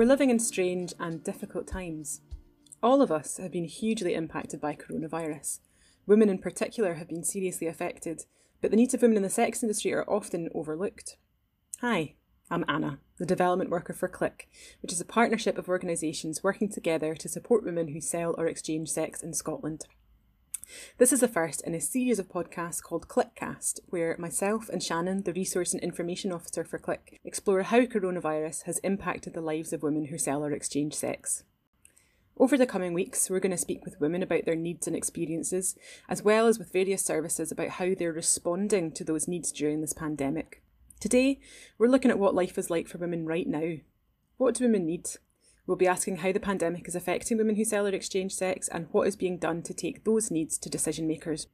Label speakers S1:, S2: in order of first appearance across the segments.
S1: We're living in strange and difficult times. All of us have been hugely impacted by coronavirus. Women in particular have been seriously affected, but the needs of women in the sex industry are often overlooked. Hi, I'm Anna, the development worker for Click, which is a partnership of organisations working together to support women who sell or exchange sex in Scotland. This is the first in a series of podcasts called Clickcast, where myself and Shannon, the Resource and Information Officer for Click, explore how coronavirus has impacted the lives of women who sell or exchange sex. Over the coming weeks, we're going to speak with women about their needs and experiences, as well as with various services about how they're responding to those needs during this pandemic. Today, we're looking at what life is like for women right now. What do women need? We'll be asking how the pandemic is affecting women who sell or exchange sex and what is being done to take those needs to decision makers.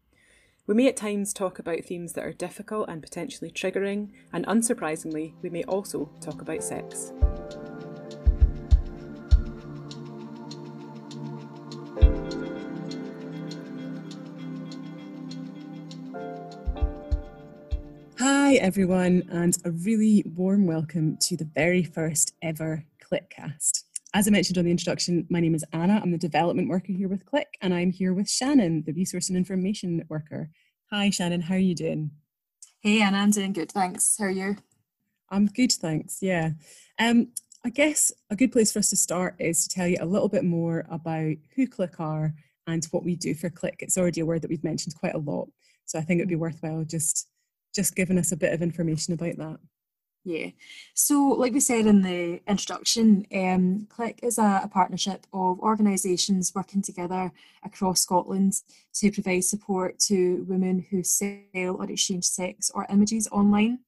S1: We may at times talk about themes that are difficult and potentially triggering, and unsurprisingly, we may also talk about sex. Hi, everyone, and a really warm welcome to the very first ever Clickcast. As I mentioned on the introduction, my name is Anna. I'm the development worker here with Click, and I'm here with Shannon, the resource and information worker. Hi, Shannon. How are you doing?
S2: Hey, Anna. I'm doing good. Thanks. How are you?
S1: I'm good, thanks. Yeah. Um, I guess a good place for us to start is to tell you a little bit more about who Click are and what we do for Click. It's already a word that we've mentioned quite a lot, so I think it'd be worthwhile just just giving us a bit of information about that.
S2: Yeah. So, like we said in the introduction, um, Click is a, a partnership of organisations working together across Scotland to provide support to women who sell or exchange sex or images online.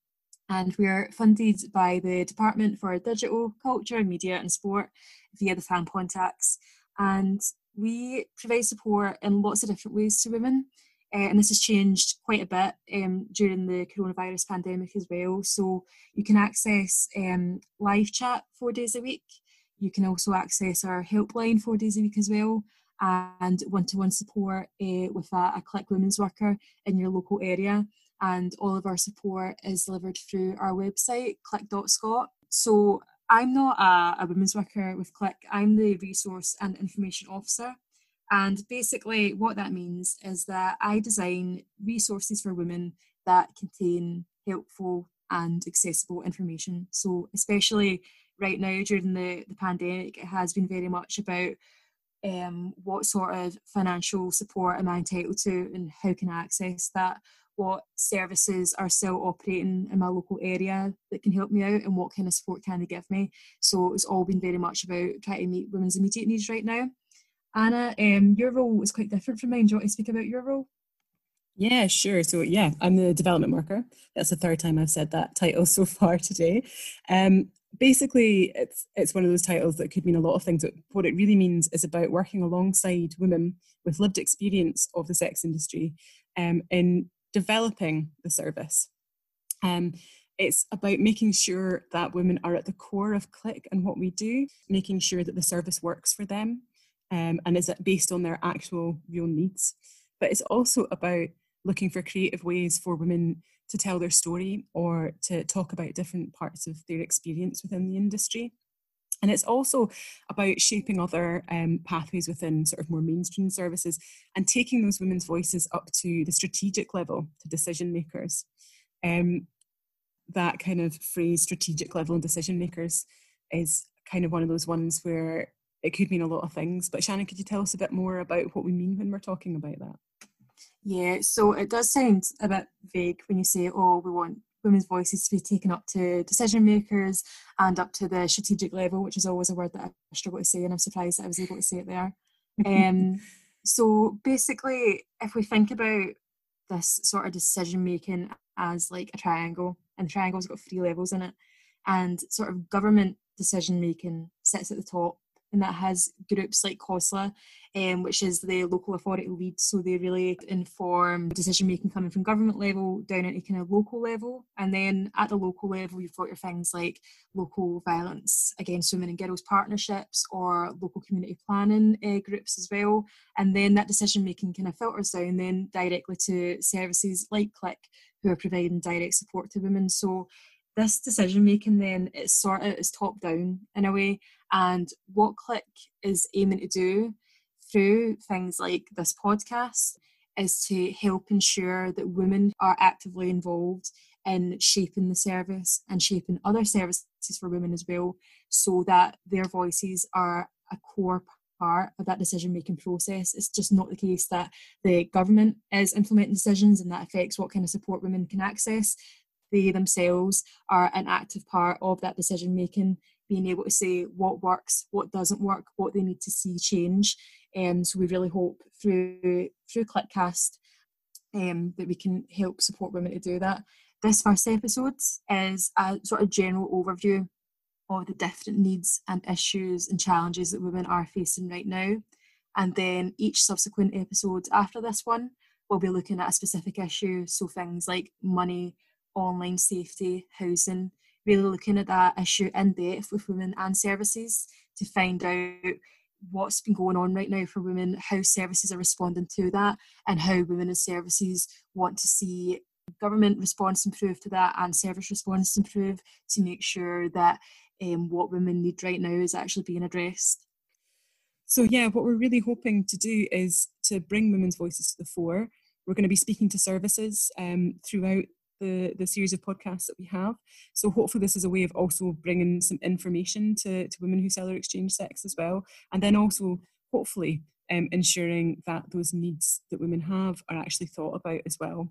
S2: And we're funded by the Department for Digital, Culture, Media and Sport via the Tampon tax. And we provide support in lots of different ways to women. Uh, and this has changed quite a bit um, during the coronavirus pandemic as well. So you can access um, live chat four days a week. You can also access our helpline four days a week as well, and one-to-one support uh, with a, a Click Women's worker in your local area. And all of our support is delivered through our website, click.scot. So I'm not a, a women's worker with Click. I'm the resource and information officer and basically, what that means is that I design resources for women that contain helpful and accessible information. So, especially right now during the, the pandemic, it has been very much about um, what sort of financial support am I entitled to and how can I access that? What services are still operating in my local area that can help me out and what kind of support can they give me? So, it's all been very much about trying to meet women's immediate needs right now. Anna, um, your role is quite different from mine. Do you want to speak about your role?
S1: Yeah, sure. So yeah, I'm the development worker. That's the third time I've said that title so far today. Um, basically, it's it's one of those titles that could mean a lot of things. What it really means is about working alongside women with lived experience of the sex industry um, in developing the service. Um, it's about making sure that women are at the core of Click and what we do, making sure that the service works for them, um, and is it based on their actual real needs. But it's also about looking for creative ways for women to tell their story or to talk about different parts of their experience within the industry. And it's also about shaping other um, pathways within sort of more mainstream services and taking those women's voices up to the strategic level, to decision makers. Um, that kind of phrase, strategic level and decision makers, is kind of one of those ones where it could mean a lot of things. But Shannon, could you tell us a bit more about what we mean when we're talking about that?
S2: Yeah, so it does sound a bit vague when you say, oh, we want women's voices to be taken up to decision makers and up to the strategic level, which is always a word that I struggle to say, and I'm surprised that I was able to say it there. um, so basically, if we think about this sort of decision making as like a triangle, and the triangle's got three levels in it, and sort of government decision making sits at the top and that has groups like COSLA, um, which is the local authority lead. So they really inform decision making coming from government level down into kind of local level. And then at the local level, you've got your things like local violence against women and girls partnerships or local community planning uh, groups as well. And then that decision making kind of filters down then directly to services like Click, who are providing direct support to women. So this decision making then it's sort of is top down in a way and what click is aiming to do through things like this podcast is to help ensure that women are actively involved in shaping the service and shaping other services for women as well so that their voices are a core part of that decision making process. It's just not the case that the government is implementing decisions and that affects what kind of support women can access they themselves are an active part of that decision making, being able to say what works, what doesn't work, what they need to see change. And um, so we really hope through through Clickcast um, that we can help support women to do that. This first episode is a sort of general overview of the different needs and issues and challenges that women are facing right now. And then each subsequent episode after this one, we'll be looking at a specific issue. So things like money, online safety, housing, really looking at that issue in depth with women and services to find out what's been going on right now for women, how services are responding to that, and how women and services want to see government response improve to that and service response improve to make sure that um, what women need right now is actually being addressed.
S1: So, yeah, what we're really hoping to do is to bring women's voices to the fore. We're going to be speaking to services um, throughout the, the series of podcasts that we have. So hopefully this is a way of also bringing some information to, to women who sell or exchange sex as well. And then also hopefully um, ensuring that those needs that women have are actually thought about as well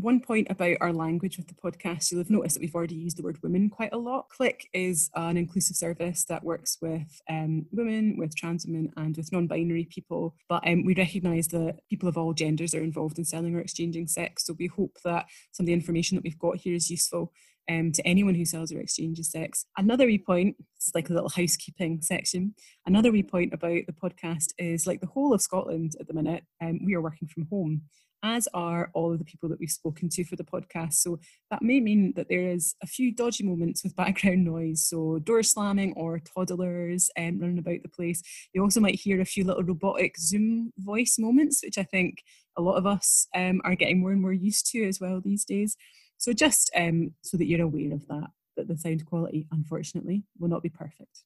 S1: one point about our language with the podcast, you'll have noticed that we've already used the word women quite a lot. Click is an inclusive service that works with um, women, with trans women, and with non binary people. But um, we recognise that people of all genders are involved in selling or exchanging sex. So we hope that some of the information that we've got here is useful um, to anyone who sells or exchanges sex. Another wee point, this is like a little housekeeping section. Another wee point about the podcast is like the whole of Scotland at the minute, um, we are working from home as are all of the people that we've spoken to for the podcast. So that may mean that there is a few dodgy moments with background noise, so door slamming or toddlers um, running about the place. You also might hear a few little robotic Zoom voice moments, which I think a lot of us um, are getting more and more used to as well these days. So just um, so that you're aware of that, that the sound quality, unfortunately, will not be perfect.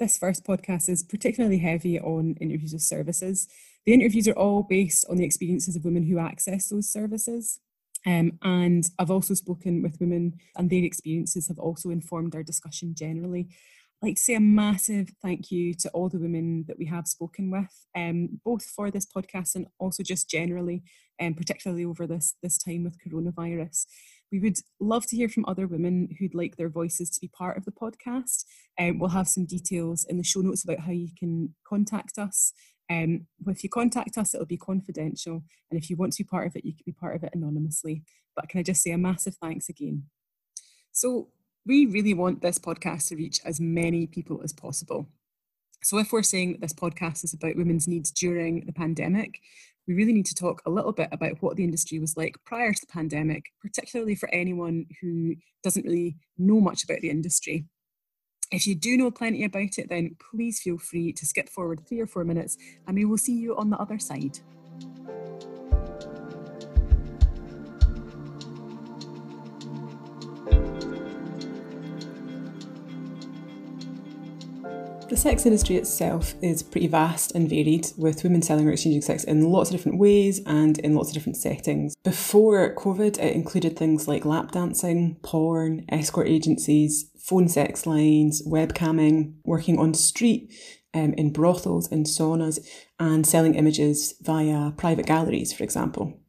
S1: This first podcast is particularly heavy on interviews with services. The interviews are all based on the experiences of women who access those services. Um, and I've also spoken with women, and their experiences have also informed our discussion generally. I'd like to say a massive thank you to all the women that we have spoken with, um, both for this podcast and also just generally, um, particularly over this, this time with coronavirus. We would love to hear from other women who'd like their voices to be part of the podcast. Um, we'll have some details in the show notes about how you can contact us. Um, if you contact us, it'll be confidential. And if you want to be part of it, you can be part of it anonymously. But can I just say a massive thanks again? So, we really want this podcast to reach as many people as possible. So, if we're saying that this podcast is about women's needs during the pandemic, we really need to talk a little bit about what the industry was like prior to the pandemic, particularly for anyone who doesn't really know much about the industry. If you do know plenty about it, then please feel free to skip forward three or four minutes and we will see you on the other side. The sex industry itself is pretty vast and varied, with women selling or exchanging sex in lots of different ways and in lots of different settings. Before COVID, it included things like lap dancing, porn, escort agencies, phone sex lines, webcamming, working on street, um, in brothels, in saunas, and selling images via private galleries, for example.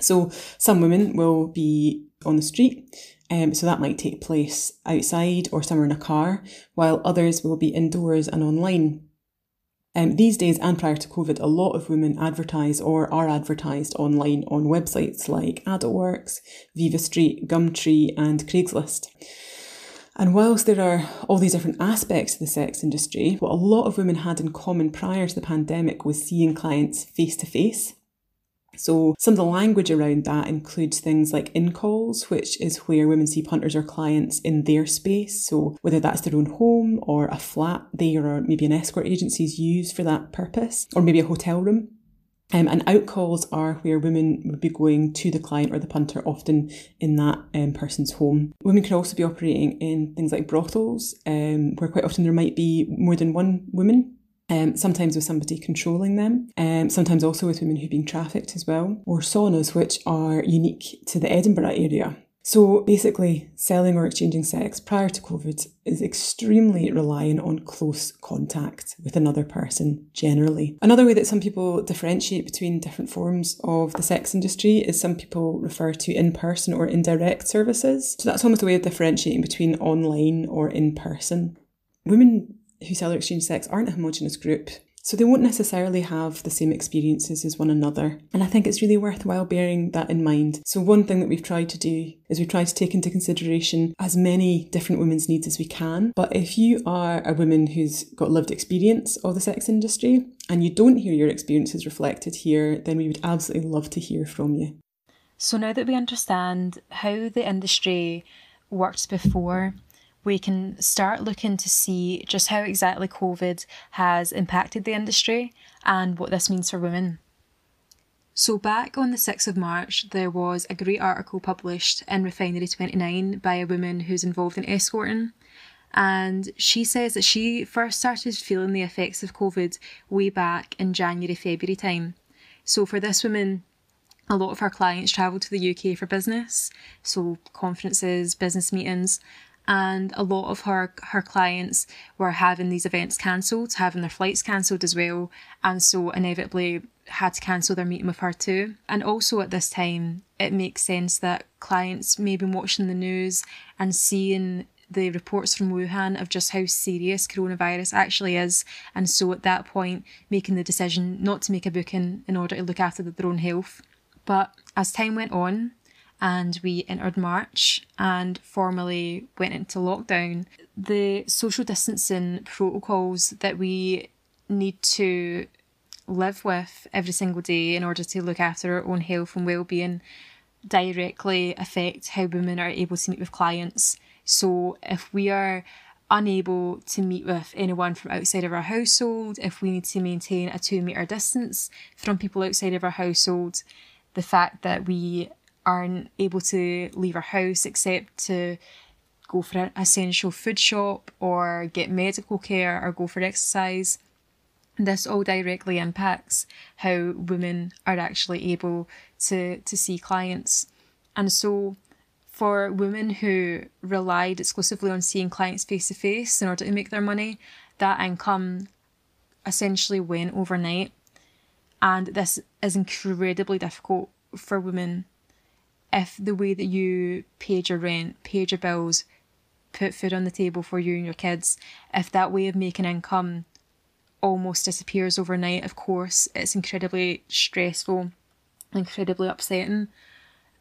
S1: So some women will be on the street um, so that might take place outside or somewhere in a car, while others will be indoors and online. Um, these days and prior to COVID, a lot of women advertise or are advertised online on websites like Adultworks, Vivastreet, Gumtree, and Craigslist. And whilst there are all these different aspects of the sex industry, what a lot of women had in common prior to the pandemic was seeing clients face to face. So, some of the language around that includes things like in calls, which is where women see punters or clients in their space. So, whether that's their own home or a flat there, or maybe an escort agency is used for that purpose, or maybe a hotel room. Um, and out calls are where women would be going to the client or the punter, often in that um, person's home. Women can also be operating in things like brothels, um, where quite often there might be more than one woman um, sometimes with somebody controlling them, um, sometimes also with women who've been trafficked as well, or saunas, which are unique to the Edinburgh area. So basically, selling or exchanging sex prior to COVID is extremely reliant on close contact with another person generally. Another way that some people differentiate between different forms of the sex industry is some people refer to in person or indirect services. So that's almost a way of differentiating between online or in person. Women who sell or exchange sex aren't a homogenous group. So they won't necessarily have the same experiences as one another. And I think it's really worthwhile bearing that in mind. So one thing that we've tried to do is we've tried to take into consideration as many different women's needs as we can. But if you are a woman who's got lived experience of the sex industry and you don't hear your experiences reflected here, then we would absolutely love to hear from you.
S2: So now that we understand how the industry worked before, we can start looking to see just how exactly COVID has impacted the industry and what this means for women. So, back on the 6th of March, there was a great article published in Refinery 29 by a woman who's involved in escorting. And she says that she first started feeling the effects of COVID way back in January, February time. So, for this woman, a lot of her clients travel to the UK for business, so conferences, business meetings, and a lot of her her clients were having these events cancelled, having their flights cancelled as well, and so inevitably had to cancel their meeting with her too. And also at this time, it makes sense that clients may be watching the news and seeing the reports from Wuhan of just how serious coronavirus actually is, and so at that point, making the decision not to make a booking in order to look after their own health. But as time went on, and we entered March and formally went into lockdown. The social distancing protocols that we need to live with every single day in order to look after our own health and well-being directly affect how women are able to meet with clients. So if we are unable to meet with anyone from outside of our household, if we need to maintain a two metre distance from people outside of our household, the fact that we aren't able to leave our house except to go for an essential food shop or get medical care or go for exercise. This all directly impacts how women are actually able to, to see clients. And so, for women who relied exclusively on seeing clients face to face in order to make their money, that income essentially went overnight. And this is incredibly difficult for women if the way that you paid your rent, paid your bills, put food on the table for you and your kids, if that way of making income almost disappears overnight, of course, it's incredibly stressful, incredibly upsetting.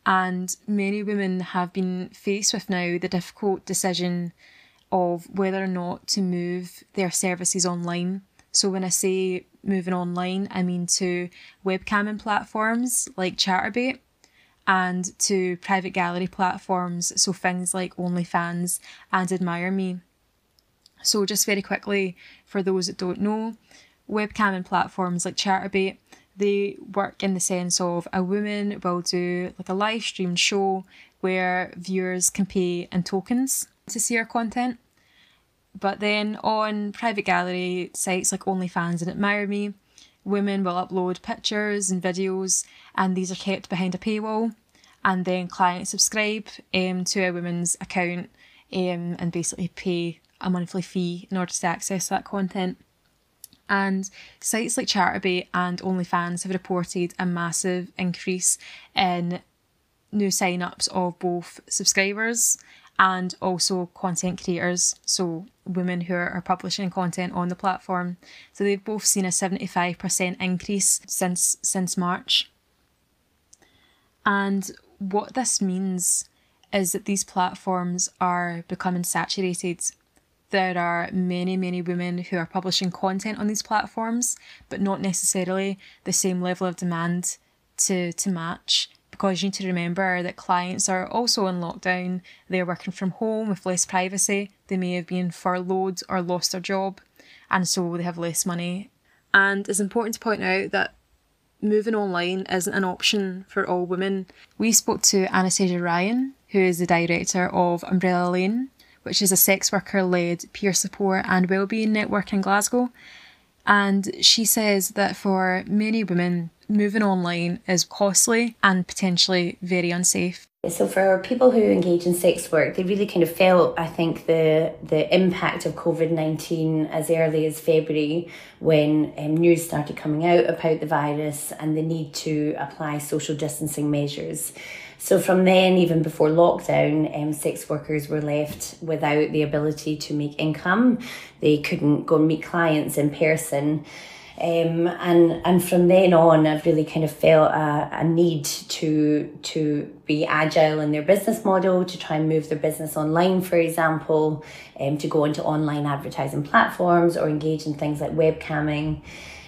S2: And many women have been faced with now the difficult decision of whether or not to move their services online. So, when I say moving online, I mean to webcamming platforms like Chaturbate and to private gallery platforms, so things like OnlyFans and AdmireMe. So, just very quickly, for those that don't know, webcamming platforms like Chaturbate, they work in the sense of a woman will do like a live stream show where viewers can pay in tokens to see her content. But then on private gallery sites like OnlyFans and AdmireMe, women will upload pictures and videos, and these are kept behind a paywall. And then clients subscribe um, to a woman's account um, and basically pay a monthly fee in order to access that content. And sites like Chaturbate and OnlyFans have reported a massive increase in new sign-ups of both subscribers and also content creators, so women who are publishing content on the platform. So they've both seen a 75% increase since since March. And what this means is that these platforms are becoming saturated. There are many, many women who are publishing content on these platforms, but not necessarily the same level of demand to, to match because you need to remember that clients are also in lockdown. They're working from home with less privacy. They may have been furloughed or lost their job, and so they have less money. And it's important to point out that moving online isn't an option for all women. We spoke to Anastasia Ryan, who is the director of Umbrella Lane, which is a sex worker led peer support and wellbeing network in Glasgow. And she says that for many women, moving online is costly and potentially very unsafe.
S3: So for people who engage in sex work, they really kind of felt, I think, the the impact of COVID nineteen as early as February, when um, news started coming out about the virus and the need to apply social distancing measures. So from then, even before lockdown, um, sex workers were left without the ability to make income. They couldn't go and meet clients in person. Um, and and from then on, I've really kind of felt a, a need to to be agile in their business model, to try and move their business online, for example, um, to go into online advertising platforms or engage in things like webcamming.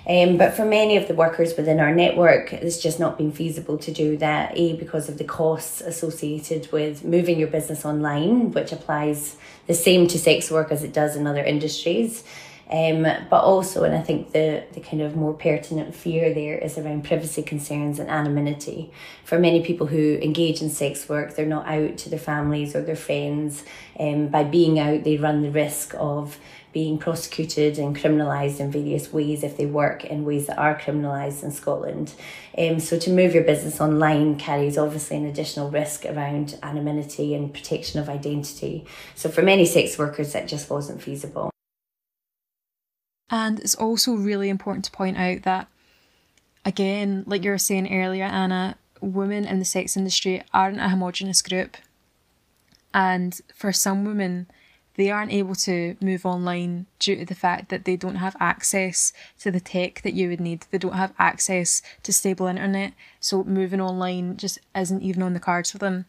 S3: Um, but for many of the workers within our network, it's just not been feasible to do that. A, because of the costs associated with moving your business online, which applies the same to sex work as it does in other industries. Um, but also, and I think the, the kind of more pertinent fear there is around privacy concerns and anonymity. For many people who engage in sex work, they're not out to their families or their friends. Um, by being out, they run the risk of being prosecuted and criminalised in various ways if they work in ways that are criminalised in Scotland. Um, so to move your business online carries obviously an additional risk around anonymity and protection of identity. So for many sex workers, that just wasn't feasible.
S2: And it's also really important to point out that, again, like you were saying earlier, Anna, women in the sex industry aren't a homogenous group. And for some women, they aren't able to move online due to the fact that they don't have access to the tech that you would need. They don't have access to stable internet. So moving online just isn't even on the cards for them.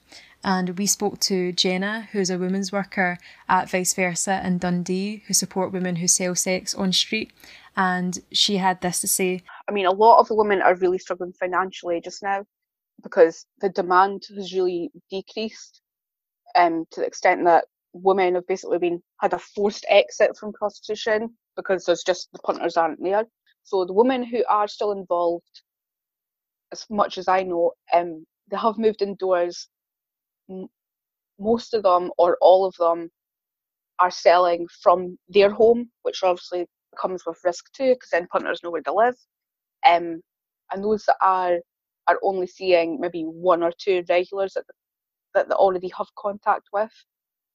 S2: And we spoke to Jenna, who's a women's worker at Vice Versa in Dundee, who support women who sell sex on street. And she had this to say
S4: I mean, a lot of the women are really struggling financially just now because the demand has really decreased um, to the extent that women have basically been had a forced exit from prostitution because there's just the punters aren't there. So the women who are still involved, as much as I know, um, they have moved indoors most of them or all of them are selling from their home, which obviously comes with risk too, because then punters know where to live. Um, and those that are are only seeing maybe one or two regulars that that they already have contact with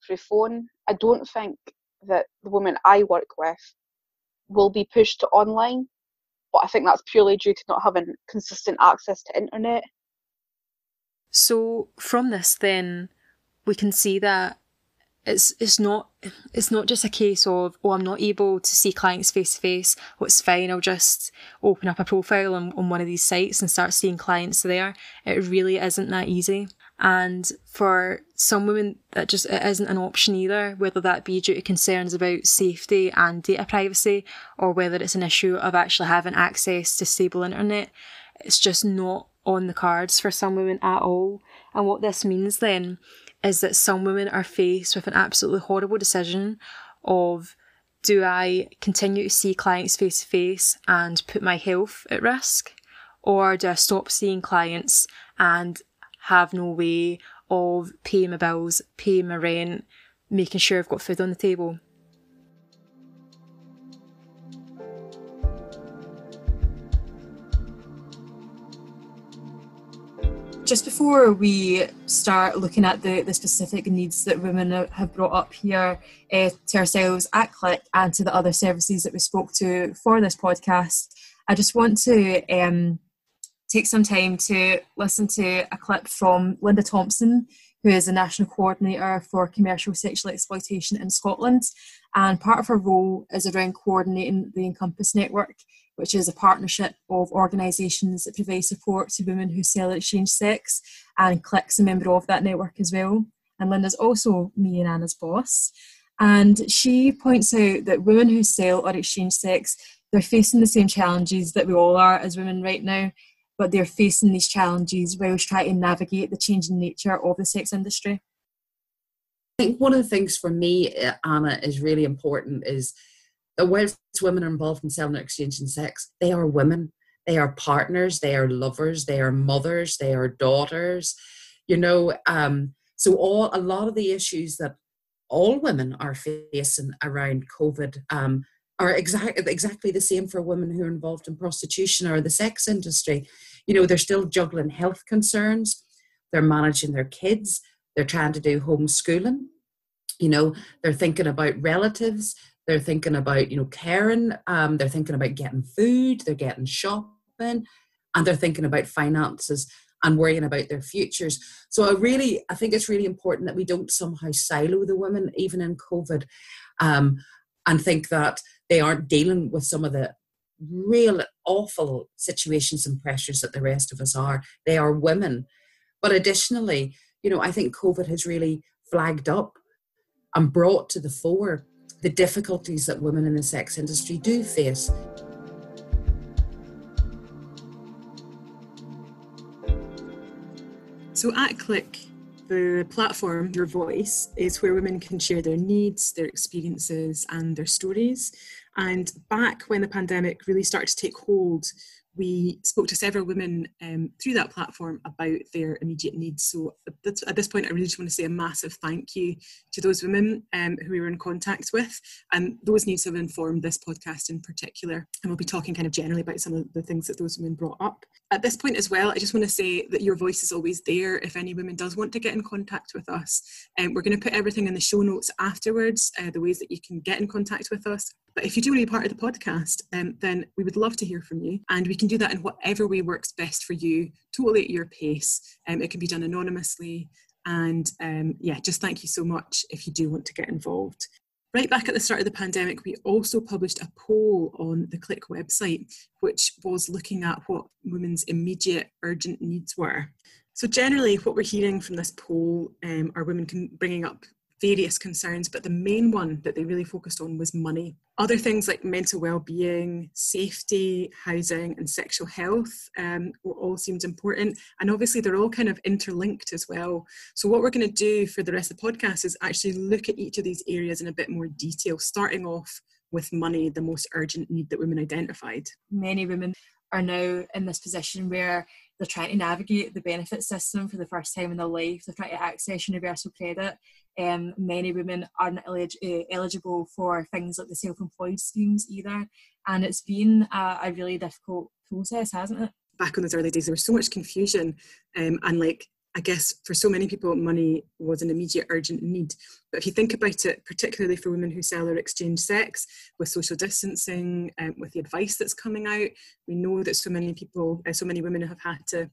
S4: through phone. I don't think that the women I work with will be pushed to online, but I think that's purely due to not having consistent access to internet
S2: so from this, then we can see that it's it's not it's not just a case of oh I'm not able to see clients face to face. What's fine? I'll just open up a profile on, on one of these sites and start seeing clients there. It really isn't that easy. And for some women, that just it isn't an option either, whether that be due to concerns about safety and data privacy, or whether it's an issue of actually having access to stable internet. It's just not on the cards for some women at all. And what this means then is that some women are faced with an absolutely horrible decision of do I continue to see clients face to face and put my health at risk? Or do I stop seeing clients and have no way of paying my bills, paying my rent, making sure I've got food on the table? Just before we start looking at the, the specific needs that women have brought up here uh, to ourselves at Click and to the other services that we spoke to for this podcast, I just want to um, take some time to listen to a clip from Linda Thompson, who is the National Coordinator for Commercial Sexual Exploitation in Scotland. And part of her role is around coordinating the Encompass Network which is a partnership of organisations that provide support to women who sell exchange sex, and Click's a member of that network as well. and Linda's also me and Anna's boss. And she points out that women who sell or exchange sex, they're facing the same challenges that we all are as women right now, but they're facing these challenges whilst trying to navigate the changing nature of the sex industry.
S5: I think one of the things for me, uh, Anna, is really important is whilst women are involved in selling or exchanging sex, they are women. They are partners, they are lovers, they are mothers, they are daughters. You know, um, so all a lot of the issues that all women are facing around COVID um, are exactly exactly the same for women who are involved in prostitution or the sex industry. You know, they're still juggling health concerns, they're managing their kids, they're trying to do homeschooling. You know, they're thinking about relatives, they're thinking about you know caring, um, they're thinking about getting food, they're getting shopping, and they're thinking about finances and worrying about their futures. So I really, I think it's really important that we don't somehow silo the women, even in COVID, um, and think that they aren't dealing with some of the real awful situations and pressures that the rest of us are. They are women. But additionally, you know, I think COVID has really flagged up and brought to the fore the difficulties that women in the sex industry do face.
S1: So at Click, the platform, Your Voice, is where women can share their needs, their experiences, and their stories. And back when the pandemic really started to take hold, we spoke to several women um, through that platform about their immediate needs. So at this point, I really just want to say a massive thank you to those women um, who we were in contact with. And those needs have informed this podcast in particular. And we'll be talking kind of generally about some of the things that those women brought up. At this point as well, I just want to say that your voice is always there if any woman does want to get in contact with us. Um, we're going to put everything in the show notes afterwards, uh, the ways that you can get in contact with us. But if you do want to be part of the podcast, um, then we would love to hear from you. And we can do that in whatever way works best for you, totally at your pace. Um, it can be done anonymously. And um, yeah, just thank you so much if you do want to get involved. Right back at the start of the pandemic, we also published a poll on the Click website, which was looking at what women's immediate urgent needs were. So, generally, what we're hearing from this poll um, are women bringing up various concerns, but the main one that they really focused on was money. Other things like mental well-being, safety, housing, and sexual health um, all seemed important, and obviously they're all kind of interlinked as well. So what we're going to do for the rest of the podcast is actually look at each of these areas in a bit more detail, starting off with money, the most urgent need that women identified.
S2: Many women are now in this position where they're trying to navigate the benefit system for the first time in their life. They're trying to access universal credit. Um, many women aren't elig- uh, eligible for things like the self-employed schemes either, and it's been a, a, really difficult process, hasn't it?
S1: Back in those early days, there was so much confusion, um, and like I guess for so many people, money was an immediate urgent need. But if you think about it, particularly for women who sell or exchange sex, with social distancing, um, with the advice that's coming out, we know that so many people, uh, so many women have had to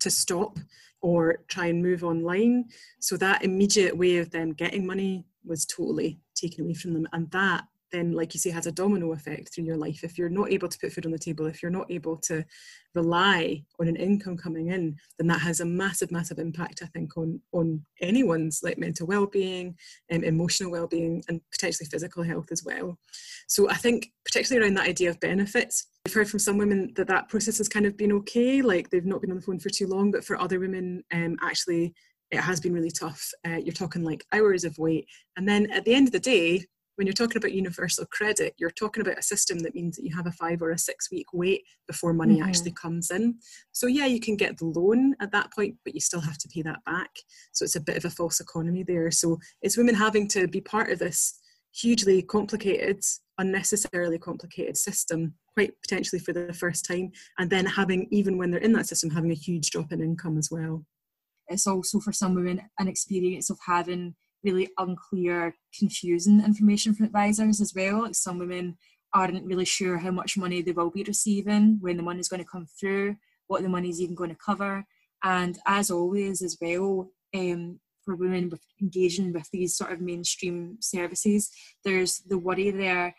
S1: to stop or try and move online. So that immediate way of them getting money was totally taken away from them, and that then, like you say, has a domino effect through your life. If you're not able to put food on the table, if you're not able to rely on an income coming in, then that has a massive, massive impact, I think, on on anyone's like mental well-being, um, emotional well-being, and potentially physical health as well. So I think, particularly around that idea of benefits, I've heard from some women that that process has kind of been okay, like they've not been on the phone for too long, but for other women, um, actually it has been really tough. Uh, you're talking like hours of wait. And then at the end of the day, when you're talking about universal credit, you're talking about a system that means that you have a five or a six week wait before money mm-hmm. actually comes in. So, yeah, you can get the loan at that point, but you still have to pay that back. So, it's a bit of a false economy there. So, it's women having to be part of this hugely complicated, unnecessarily complicated system, quite potentially for the first time, and then having, even when they're in that system, having a huge drop in income as well.
S2: It's also for some women an experience of having really unclear, confusing information from advisors as well. Like some women aren't really sure how much money they will be receiving, when the money is going to come through, what the money is even going to cover. And as always, as well, um, for women with engaging with these sort of mainstream services, there's the worry there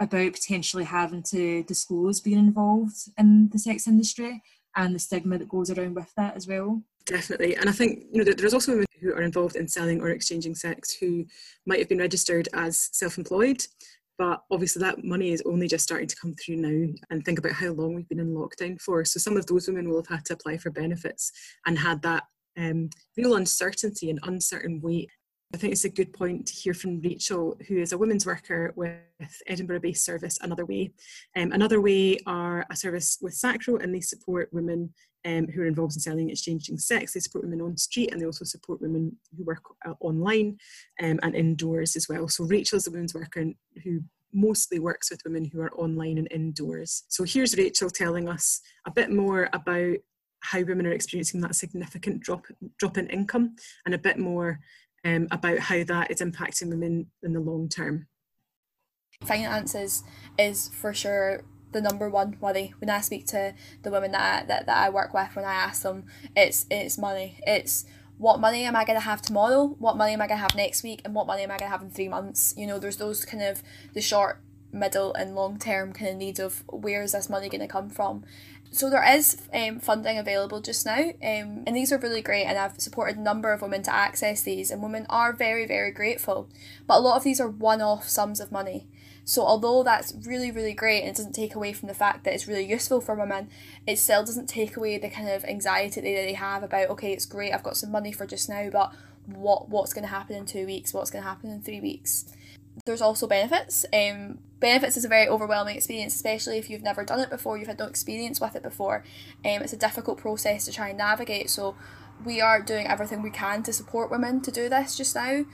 S2: about potentially having to disclose being involved in the sex industry. and the stigma that goes around with that as well.
S1: Definitely. And I think you know there's also women who are involved in selling or exchanging sex who might have been registered as self-employed, but obviously that money is only just starting to come through now and think about how long we've been in lockdown for. So some of those women will have had to apply for benefits and had that um, real uncertainty and uncertain wait I think it's a good point to hear from Rachel, who is a women's worker with Edinburgh based service Another Way. Um, Another Way are a service with SACRO and they support women um, who are involved in selling and exchanging sex. They support women on street and they also support women who work uh, online um, and indoors as well. So Rachel is a women's worker who mostly works with women who are online and indoors. So here's Rachel telling us a bit more about how women are experiencing that significant drop drop in income and a bit more um, about how that is impacting women in the long term.
S6: Finances is for sure the number one worry. When I speak to the women that I, that, that I work with when I ask them it's it's money. It's what money am I going to have tomorrow? What money am I going to have next week? And what money am I going to have in three months? You know there's those kind of the short middle and long term kind of needs of where is this money going to come from so there is um, funding available just now, um, and these are really great. And I've supported a number of women to access these, and women are very, very grateful. But a lot of these are one-off sums of money. So although that's really, really great, and it doesn't take away from the fact that it's really useful for women, it still doesn't take away the kind of anxiety that they have about okay, it's great, I've got some money for just now, but what what's going to happen in two weeks? What's going to happen in three weeks? There's also benefits. Um, benefits is a very overwhelming experience, especially if you've never done it before, you've had no experience with it before. Um, it's a difficult process to try and navigate. So we are doing everything we can to support women to do this just now.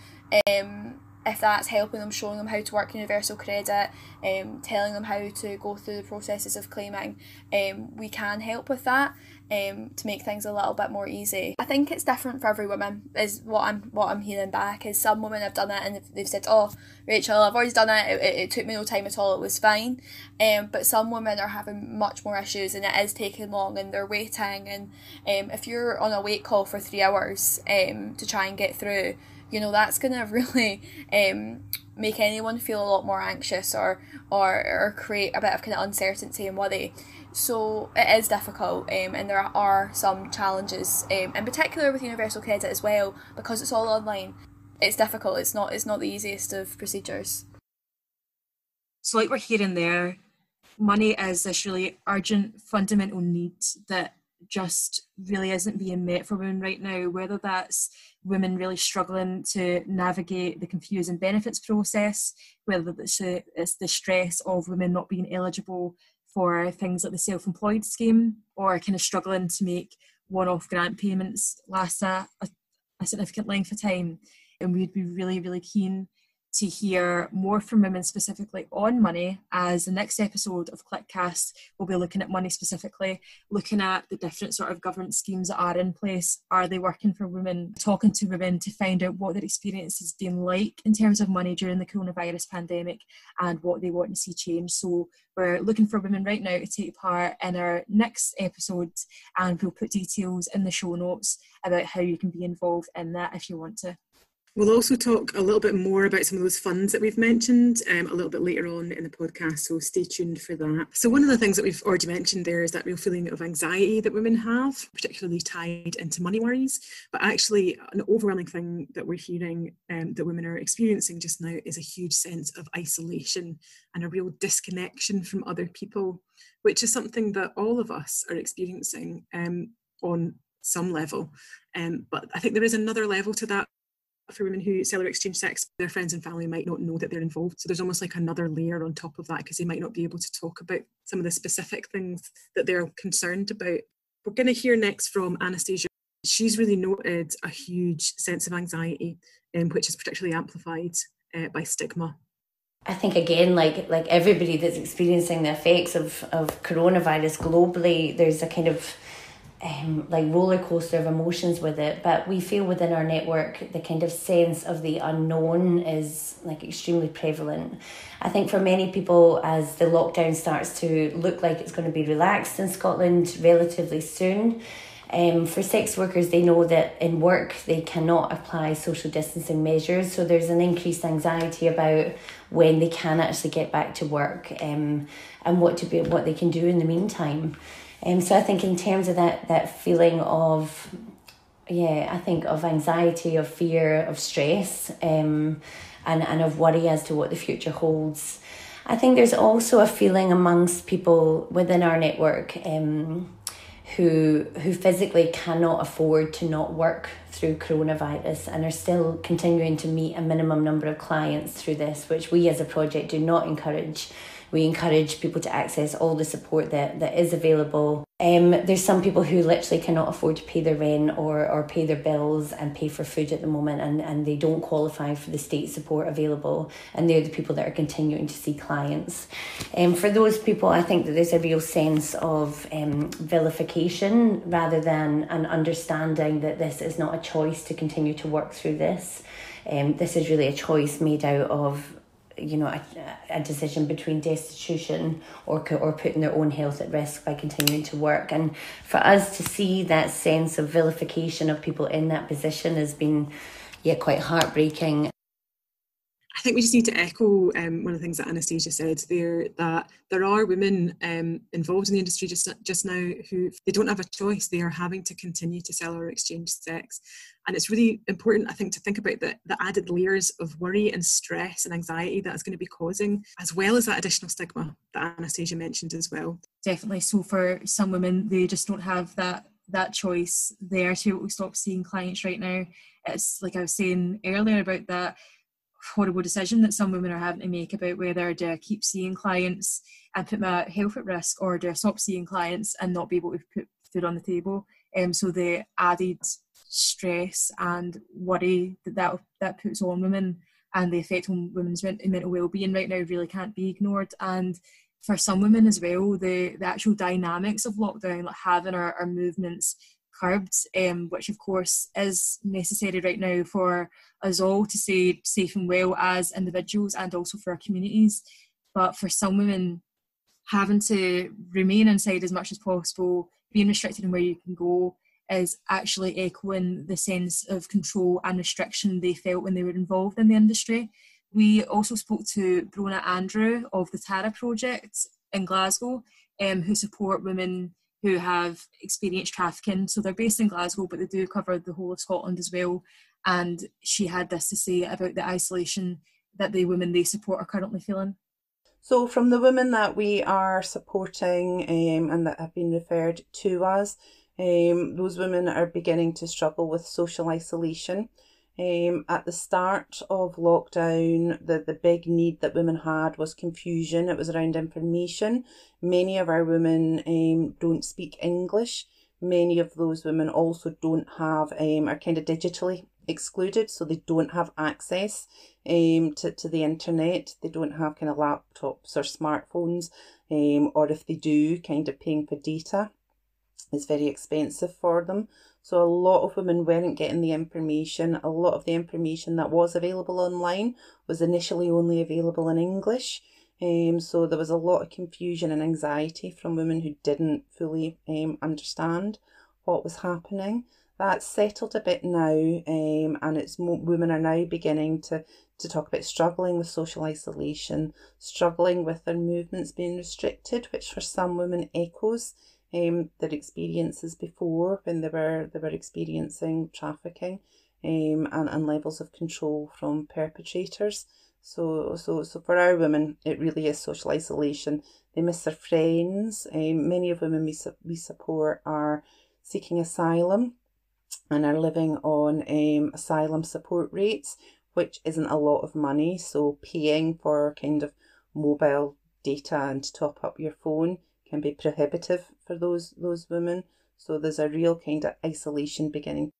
S6: Um, if that's helping them, showing them how to work universal credit, um, telling them how to go through the processes of claiming, um, we can help with that um, to make things a little bit more easy. I think it's different for every woman is what I'm what I'm hearing back is some women have done it and they've said oh Rachel I've always done it it, it, it took me no time at all it was fine um, but some women are having much more issues and it is taking long and they're waiting and um, if you're on a wait call for three hours um, to try and get through you know that's gonna really um, make anyone feel a lot more anxious or or or create a bit of kind of uncertainty and worry. So it is difficult, um, and there are some challenges, um, in particular with universal credit as well, because it's all online. It's difficult. It's not. It's not the easiest of procedures.
S2: So, like we're hearing there, money is this really urgent, fundamental need that just really isn't being met for women right now, whether that's women really struggling to navigate the confusing benefits process, whether it's, it's the stress of women not being eligible for things like the self employed scheme, or kind of struggling to make one off grant payments last a, a, a significant length of time. And we'd be really, really keen to hear more from women specifically on money as the next episode of clickcast will be looking at money specifically looking at the different sort of government schemes that are in place. Are they working for women talking to women to find out what their experience has been like in terms of money during the coronavirus pandemic and what they want to see change? So we're looking for women right now to take part in our next episode and we'll put details in the show notes about how you can be involved in that if you want to
S1: We'll also talk a little bit more about some of those funds that we've mentioned um, a little bit later on in the podcast, so stay tuned for that. So, one of the things that we've already mentioned there is that real feeling of anxiety that women have, particularly tied into money worries. But actually, an overwhelming thing that we're hearing um, that women are experiencing just now is a huge sense of isolation and a real disconnection from other people, which is something that all of us are experiencing um, on some level. Um, but I think there is another level to that for women who sell or exchange sex, their friends and family might not know that they're involved. So there's almost like another layer on top of that because they might not be able to talk about some of the specific things that they're concerned about. We're going to hear next from Anastasia. She's really noted a huge sense of anxiety, um, which is particularly amplified uh, by stigma.
S3: I think again, like like everybody that's experiencing the effects of, of coronavirus globally, there's a kind of um, like roller coaster of emotions with it but we feel within our network the kind of sense of the unknown is like extremely prevalent i think for many people as the lockdown starts to look like it's going to be relaxed in scotland relatively soon um, for sex workers, they know that in work they cannot apply social distancing measures, so there's an increased anxiety about when they can actually get back to work um, and what to be what they can do in the meantime. Um, so I think in terms of that that feeling of yeah, I think of anxiety, of fear, of stress, um, and, and of worry as to what the future holds. I think there's also a feeling amongst people within our network um, who who physically cannot afford to not work through coronavirus and are still continuing to meet a minimum number of clients through this, which we as a project do not encourage we encourage people to access all the support that, that is available. Um, there's some people who literally cannot afford to pay their rent or, or pay their bills and pay for food at the moment, and, and they don't qualify for the state support available, and they're the people that are continuing to see clients. Um, for those people, I think that there's a real sense of um, vilification rather than an understanding that this is not a choice to continue to work through this. Um, this is really a choice made out of you know, a, a decision between destitution or or putting their own health at risk by continuing to work. And for us to see that sense of vilification of people in that position has been, yeah, quite heartbreaking.
S1: Think we just need to echo um, one of the things that Anastasia said there that there are women um, involved in the industry just just now who they don't have a choice. They are having to continue to sell or exchange sex, and it's really important, I think, to think about the, the added layers of worry and stress and anxiety that is going to be causing, as well as that additional stigma that Anastasia mentioned as well.
S2: Definitely. So for some women, they just don't have that that choice there to stop seeing clients right now. It's like I was saying earlier about that horrible decision that some women are having to make about whether I keep seeing clients and put my health at risk or do I stop seeing clients and not be able to put food on the table. Um, so the added stress and worry that that, that puts on women and the effect on women's mental well-being right now really can't be ignored and for some women as well the, the actual dynamics of lockdown like having our, our movements curbed, um, which of course is necessary right now for us all to stay safe and well as individuals and also for our communities. But for some women, having to remain inside as much as possible, being restricted in where you can go, is actually echoing the sense of control and restriction they felt when they were involved in the industry. We also spoke to Bronagh Andrew of the Tara Project in Glasgow, um, who support women who have experienced trafficking. So they're based in Glasgow, but they do cover the whole of Scotland as well. And she had this to say about the isolation that the women they support are currently feeling.
S7: So, from the women that we are supporting um, and that have been referred to us, um, those women are beginning to struggle with social isolation. Um, at the start of lockdown, the, the big need that women had was confusion. It was around information. Many of our women um, don't speak English. Many of those women also don't have, um, are kind of digitally excluded, so they don't have access um, to, to the internet. They don't have kind of laptops or smartphones, um, or if they do, kind of paying for data is very expensive for them. So a lot of women weren't getting the information. A lot of the information that was available online was initially only available in English. Um, so there was a lot of confusion and anxiety from women who didn't fully um, understand what was happening. That's settled a bit now, um, and it's mo- women are now beginning to to talk about struggling with social isolation, struggling with their movements being restricted, which for some women echoes um, their experiences before when they were they were experiencing trafficking um, and, and levels of control from perpetrators. So, so, so for our women, it really is social isolation. They miss their friends. Um, many of women we, su- we support are seeking asylum and are living on um, asylum support rates, which isn't a lot of money. So, paying for kind of mobile data and to top up your phone can be prohibitive for those those women. So there's a real kind of isolation beginning.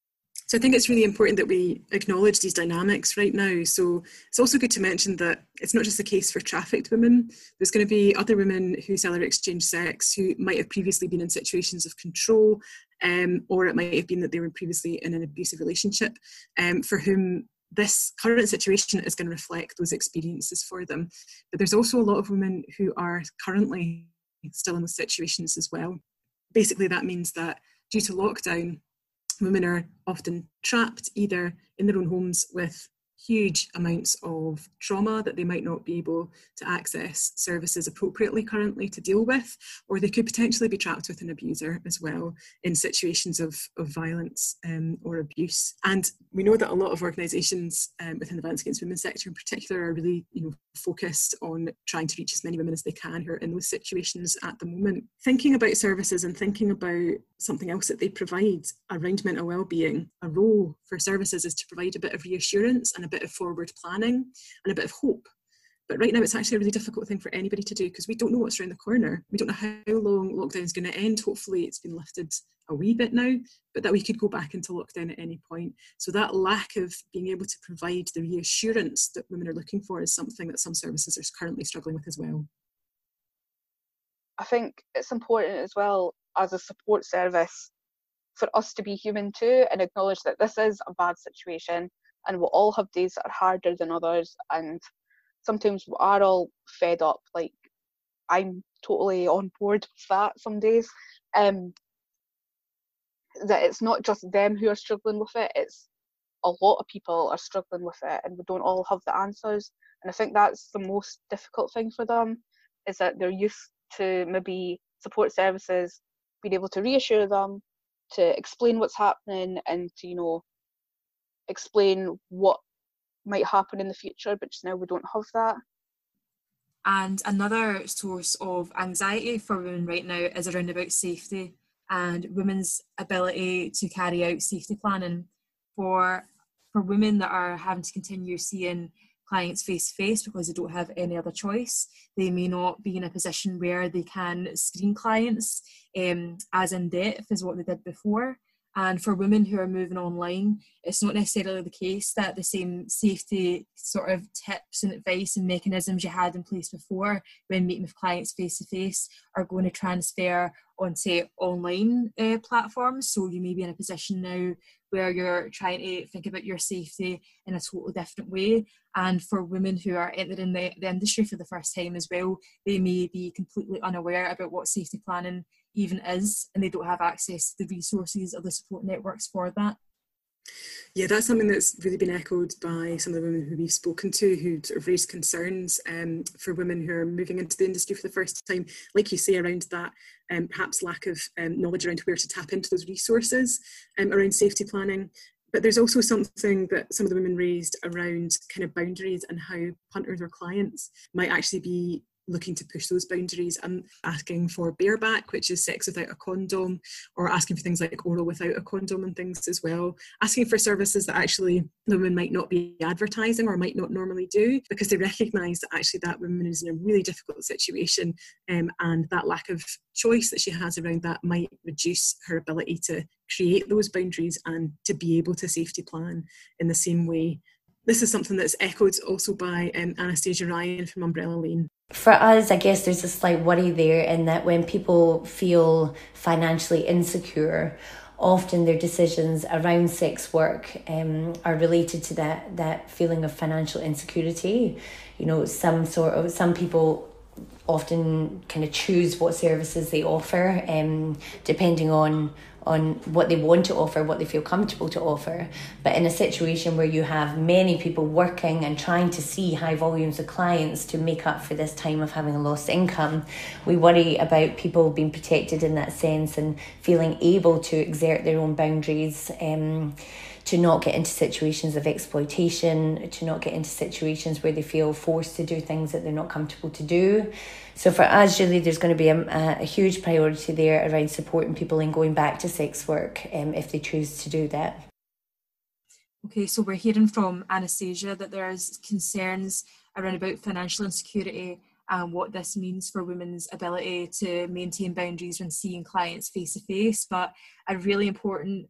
S1: So I think it's really important that we acknowledge these dynamics right now. So it's also good to mention that it's not just the case for trafficked women. There's going to be other women who sell or exchange sex who might have previously been in situations of control, um, or it might have been that they were previously in an abusive relationship, um, for whom this current situation is going to reflect those experiences for them. But there's also a lot of women who are currently still in those situations as well. Basically, that means that due to lockdown, women are often trapped either in their own homes with huge amounts of trauma that they might not be able to access services appropriately currently to deal with, or they could potentially be trapped with an abuser as well in situations of, of violence um, or abuse. And we know that a lot of organisations um, within the violence against women sector in particular are really you know, focused on trying to reach as many women as they can who are in those situations at the moment. Thinking about services and thinking about something else that they provide around mental well-being, a role for services is to provide a bit of reassurance and a bit of forward planning and a bit of hope. But right now, it's actually a really difficult thing for anybody to do because we don't know what's around the corner. We don't know how long lockdown is going to end. Hopefully, it's been lifted a wee bit now, but that we could go back into lockdown at any point. So, that lack of being able to provide the reassurance that women are looking for is something that some services are currently struggling with as well.
S4: I think it's important as well as a support service for us to be human too and acknowledge that this is a bad situation and we'll all have days that are harder than others and sometimes we are all fed up like i'm totally on board with that some days um that it's not just them who are struggling with it it's a lot of people are struggling with it and we don't all have the answers and i think that's the most difficult thing for them is that they're used to maybe support services being able to reassure them to explain what's happening and to you know explain what might happen in the future, but just now we don't have that.
S2: And another source of anxiety for women right now is around about safety and women's ability to carry out safety planning for for women that are having to continue seeing clients face to face because they don't have any other choice. They may not be in a position where they can screen clients um, as in depth as what they did before. And for women who are moving online, it's not necessarily the case that the same safety sort of tips and advice and mechanisms you had in place before when meeting with clients face to face are going to transfer onto online uh, platforms. So you may be in a position now where you're trying to think about your safety in a totally different way. And for women who are entering the, the industry for the first time as well, they may be completely unaware about what safety planning even is, and they don't have access to the resources or the support networks for that.
S1: Yeah, that's something that's really been echoed by some of the women who we've spoken to who sort of raised concerns um, for women who are moving into the industry for the first time, like you say, around that um, perhaps lack of um, knowledge around where to tap into those resources um, around safety planning. But there's also something that some of the women raised around kind of boundaries and how punters or clients might actually be looking to push those boundaries and asking for bareback, which is sex without a condom, or asking for things like oral without a condom and things as well. Asking for services that actually the woman might not be advertising or might not normally do because they recognise that actually that woman is in a really difficult situation um, and that lack of choice that she has around that might reduce her ability to create those boundaries and to be able to safety plan in the same way this is something that's echoed also by um, Anastasia Ryan from Umbrella Lane.
S3: For us, I guess there's a slight worry there in that when people feel financially insecure, often their decisions around sex work um, are related to that that feeling of financial insecurity. You know, some sort of some people often kind of choose what services they offer, um, depending on on what they want to offer, what they feel comfortable to offer. But in a situation where you have many people working and trying to see high volumes of clients to make up for this time of having a lost income, we worry about people being protected in that sense and feeling able to exert their own boundaries. Um, to not get into situations of exploitation, to not get into situations where they feel forced to do things that they're not comfortable to do. So for us, Julie, there's going to be a, a huge priority there around supporting people in going back to sex work um, if they choose to do that.
S2: Okay, so we're hearing from Anastasia that there's concerns around about financial insecurity and what this means for women's ability to maintain boundaries when seeing clients face to face. But a really important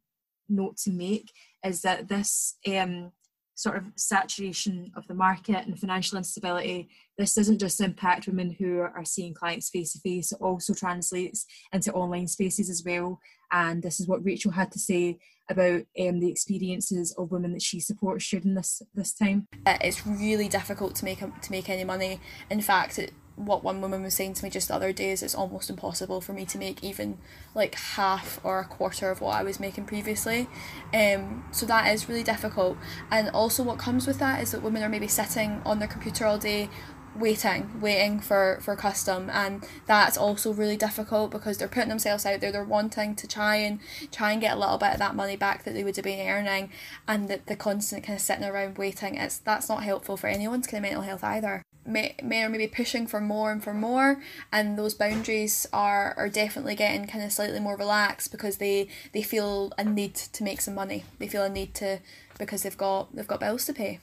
S2: note to make is that this um, sort of saturation of the market and financial instability, this doesn't just impact women who are seeing clients face to face, it also translates into online spaces as well. And this is what Rachel had to say about um, the experiences of women that she supports during this this time.
S6: It's really difficult to make to make any money. In fact, it, what one woman was saying to me just the other day is it's almost impossible for me to make even like half or a quarter of what I was making previously. Um, so that is really difficult. And also, what comes with that is that women are maybe sitting on their computer all day waiting waiting for for custom and that's also really difficult because they're putting themselves out there they're wanting to try and try and get a little bit of that money back that they would have been earning and the, the constant kind of sitting around waiting it's that's not helpful for anyone's kind of mental health either men are maybe pushing for more and for more and those boundaries are are definitely getting kind of slightly more relaxed because they they feel a need to make some money they feel a need to because they've got they've got bills to pay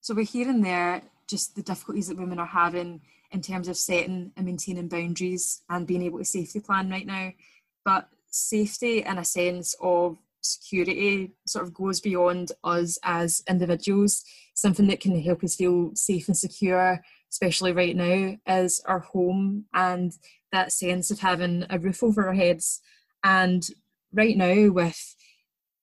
S2: so we're hearing there just the difficulties that women are having in terms of setting and maintaining boundaries and being able to safety plan right now. But safety in a sense of security sort of goes beyond us as individuals. Something that can help us feel safe and secure, especially right now, is our home and that sense of having a roof over our heads. And right now, with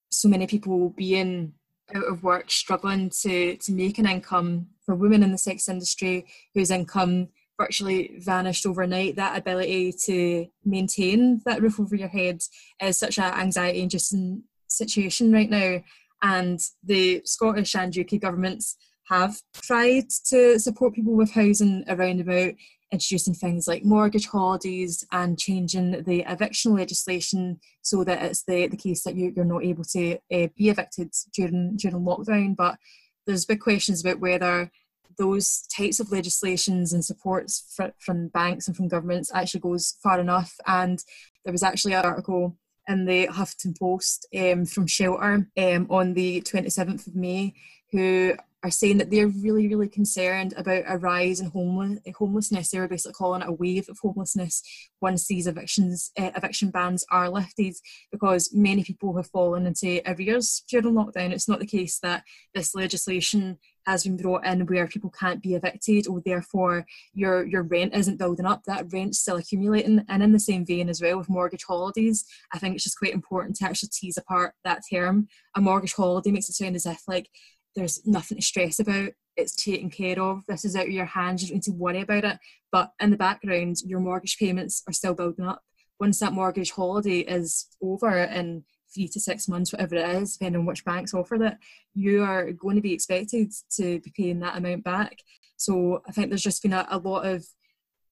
S2: so many people being out of work, struggling to, to make an income for women in the sex industry whose income virtually vanished overnight, that ability to maintain that roof over your head is such an anxiety inducing situation right now. And the Scottish and UK governments have tried to support people with housing around about introducing things like mortgage holidays and changing the eviction legislation so that it's the, the case that you, you're not able to uh, be evicted during during lockdown. But there's big questions about whether those types of legislations and supports fr- from banks and from governments actually goes far enough. And there was actually an article in the Huffington Post um, from Shelter um, on the 27th of May who are saying that they're really, really concerned about a rise in homeless, homelessness. They're basically calling it a wave of homelessness once these evictions, uh, eviction bans are lifted, because many people have fallen into arrears during lockdown. It's not the case that this legislation has been brought in where people can't be evicted or therefore your your rent isn't building up that rent's still accumulating and in the same vein as well with mortgage holidays i think it's just quite important to actually tease apart that term a mortgage holiday makes it sound as if like there's nothing to stress about. It's taken care of. This is out of your hands. You don't need to worry about it. But in the background your mortgage payments are still building up. Once that mortgage holiday is over in three to six months, whatever it is, depending on which banks offer that, you are going to be expected to be paying that amount back. So I think there's just been a, a lot of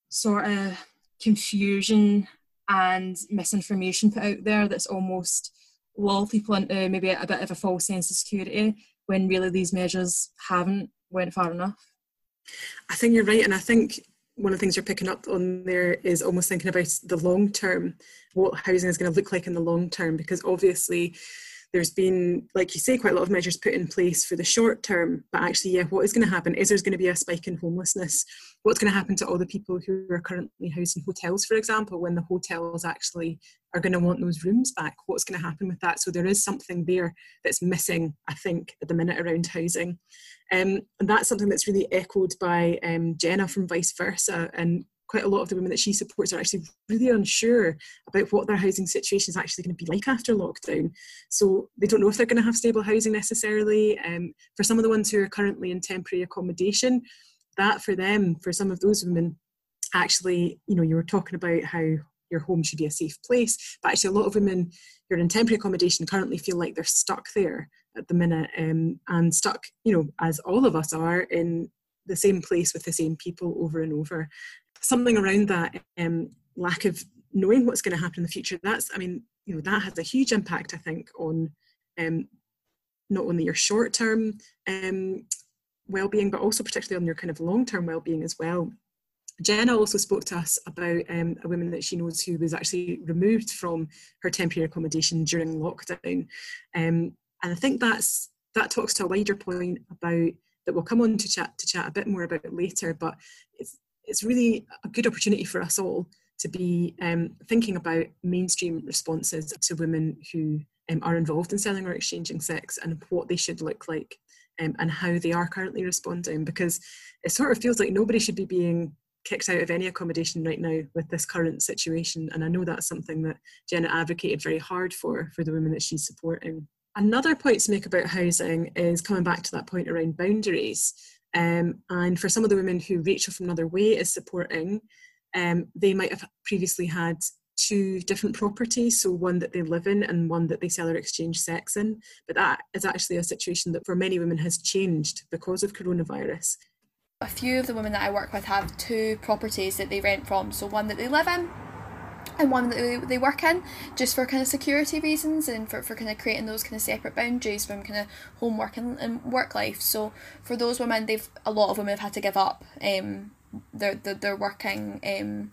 S2: sort of confusion and misinformation put out there that's almost lull people into maybe a bit of a false sense of security when really these measures haven't went far enough.
S1: I think you're right, and I think one of the things you're picking up on there is almost thinking about the long term, what housing is going to look like in the long term, because obviously there's been, like you say, quite a lot of measures put in place for the short term, but actually, yeah, what is going to happen is there's going to be a spike in homelessness. What's going to happen to all the people who are currently housed in hotels, for example, when the hotels actually are going to want those rooms back? What's going to happen with that? So there is something there that's missing, I think, at the minute around housing. Um, and that's something that's really echoed by um, Jenna from Vice Versa and quite a lot of the women that she supports are actually really unsure about what their housing situation is actually going to be like after lockdown. So they don't know if they're going to have stable housing necessarily. Um, for some of the ones who are currently in temporary accommodation, that for them, for some of those women, actually, you know, you were talking about how your home should be a safe place, but actually, a lot of women who are in temporary accommodation currently feel like they're stuck there at the minute um, and stuck, you know, as all of us are in the same place with the same people over and over something around that um, lack of knowing what's going to happen in the future that's i mean you know that has a huge impact i think on um, not only your short term um, well-being but also particularly on your kind of long-term well-being as well. Jenna also spoke to us about um, a woman that she knows who was actually removed from her temporary accommodation during lockdown. Um, and i think that's that talks to a wider point about that we'll come on to chat to chat a bit more about later but it's it's really a good opportunity for us all to be um, thinking about mainstream responses to women who um, are involved in selling or exchanging sex and what they should look like um, and how they are currently responding because it sort of feels like nobody should be being kicked out of any accommodation right now with this current situation and i know that's something that jenna advocated very hard for for the women that she's supporting. Another point to make about housing is coming back to that point around boundaries Um, and for some of the women who Rachel from Another Way is supporting, um, they might have previously had two different properties, so one that they live in and one that they sell or exchange sex in. But that is actually a situation that for many women has changed because of coronavirus.
S6: A few of the women that I work with have two properties that they rent from, so one that they live in and one that they, they work in just for kind of security reasons and for, for kind of creating those kind of separate boundaries from kind of homework and, and work life so for those women they've a lot of women have had to give up um their, their, their working um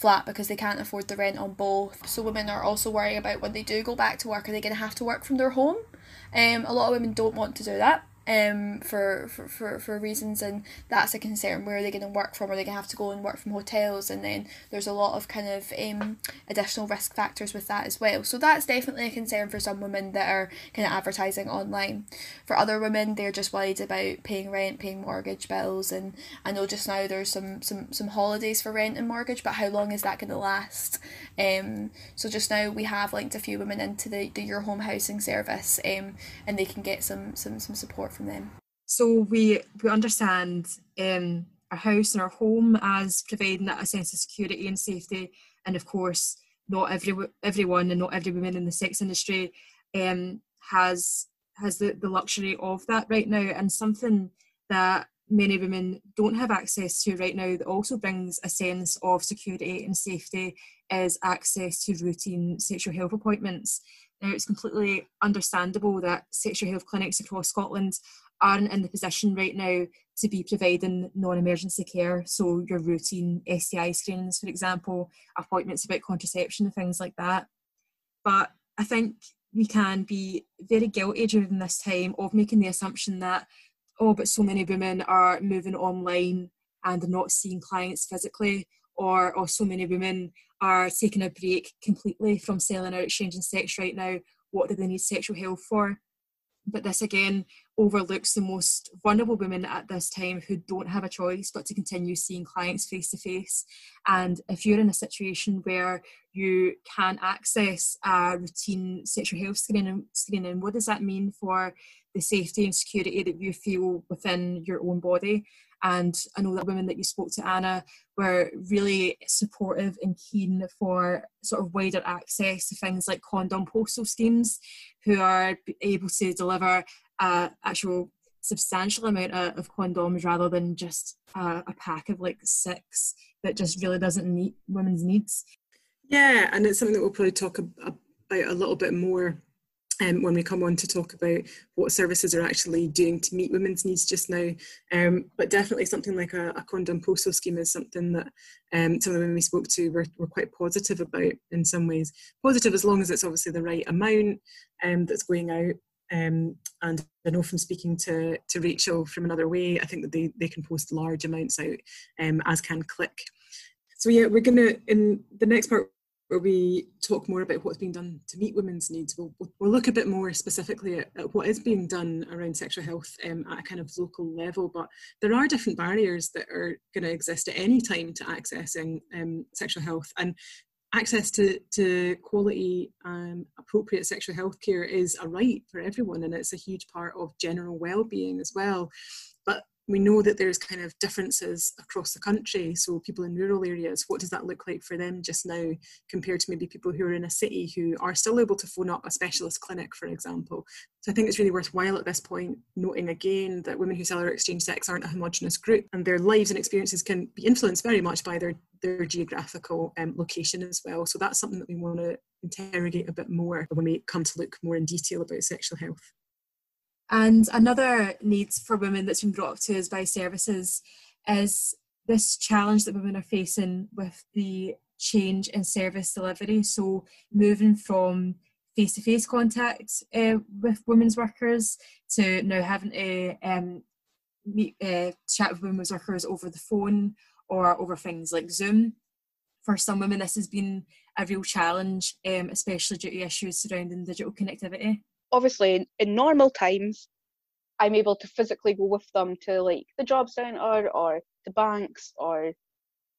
S6: flat because they can't afford the rent on both. So women are also worrying about when they do go back to work, are they going to have to work from their home? Um, a lot of women don't want to do that um, for, for, for, for reasons and that's a concern where are they going to work from? Are they going to have to go and work from hotels? And then there's a lot of kind of um, additional risk factors with that as well. So that's definitely a concern for some women that are kind of advertising online. For other women they're just worried about paying rent paying mortgage bills and I know just now there's some some, some holidays for rent and mortgage but how long is that going to last? Um, so just now we have linked a few women into the, the Your Home Housing service um, and they can get some some, some support from them.
S2: So we we understand um, our house and our home as providing a sense of security and safety, and of course, not every everyone and not every woman in the sex industry um, has has the, the luxury of that right now, and something that many women don't have access to right now that also brings a sense of security and safety is access to routine sexual health appointments. Now, it's completely understandable that sexual health clinics across Scotland aren't in the position right now to be providing non emergency care. So, your routine STI screenings, for example, appointments about contraception, and things like that. But I think we can be very guilty during this time of making the assumption that, oh, but so many women are moving online and not seeing clients physically, or, or so many women are taking a break completely from selling or exchanging sex right now. What do they need sexual health for? But this again overlooks the most vulnerable women at this time who don't have a choice but to continue seeing clients face to face. And if you're in a situation where you can't access a routine sexual health screening, screening, what does that mean for the safety and security that you feel within your own body? And I know that women that you spoke to, Anna, were really supportive and keen for sort of wider access to things like condom postal schemes, who are able to deliver uh, actual substantial amount of, condoms rather than just uh, a pack of like six that just really doesn't meet women's needs.
S1: Yeah, and it's something that we'll probably talk about a little bit more um, when we come on to talk about what services are actually doing to meet women's needs just now. Um, but definitely something like a, a, condom postal scheme is something that um, some of the women we spoke to were, were quite positive about in some ways. Positive as long as it's obviously the right amount um, that's going out. Um, and I know from speaking to, to Rachel from Another Way, I think that they, they can post large amounts out, um, as can Click. So yeah, we're gonna, in the next part, where we talk more about what's being done to meet women's needs. We'll, we'll look a bit more specifically at, at what is being done around sexual health um, at a kind of local level, but there are different barriers that are going to exist at any time to accessing um, sexual health. And access to, to quality and appropriate sexual health care is a right for everyone and it's a huge part of general well-being as well we know that there's kind of differences across the country. So people in rural areas, what does that look like for them just now compared to maybe people who are in a city who are still able to phone up a specialist clinic, for example. So I think it's really worthwhile at this point noting again that women who sell or exchange sex aren't a homogenous group and their lives and experiences can be influenced very much by their, their geographical um, location as well. So that's something that we want to interrogate a bit more when we come to look more in detail about sexual health.
S2: And another need for women that's been brought up to us by services is this challenge that women are facing with the change in service delivery. So moving from face-to-face contact uh, with women's workers to now having to um, meet, uh, chat with women's workers over the phone or over things like Zoom. For some women, this has been a real challenge, um, especially due to issues surrounding digital connectivity
S4: obviously in normal times i'm able to physically go with them to like the job centre or the banks or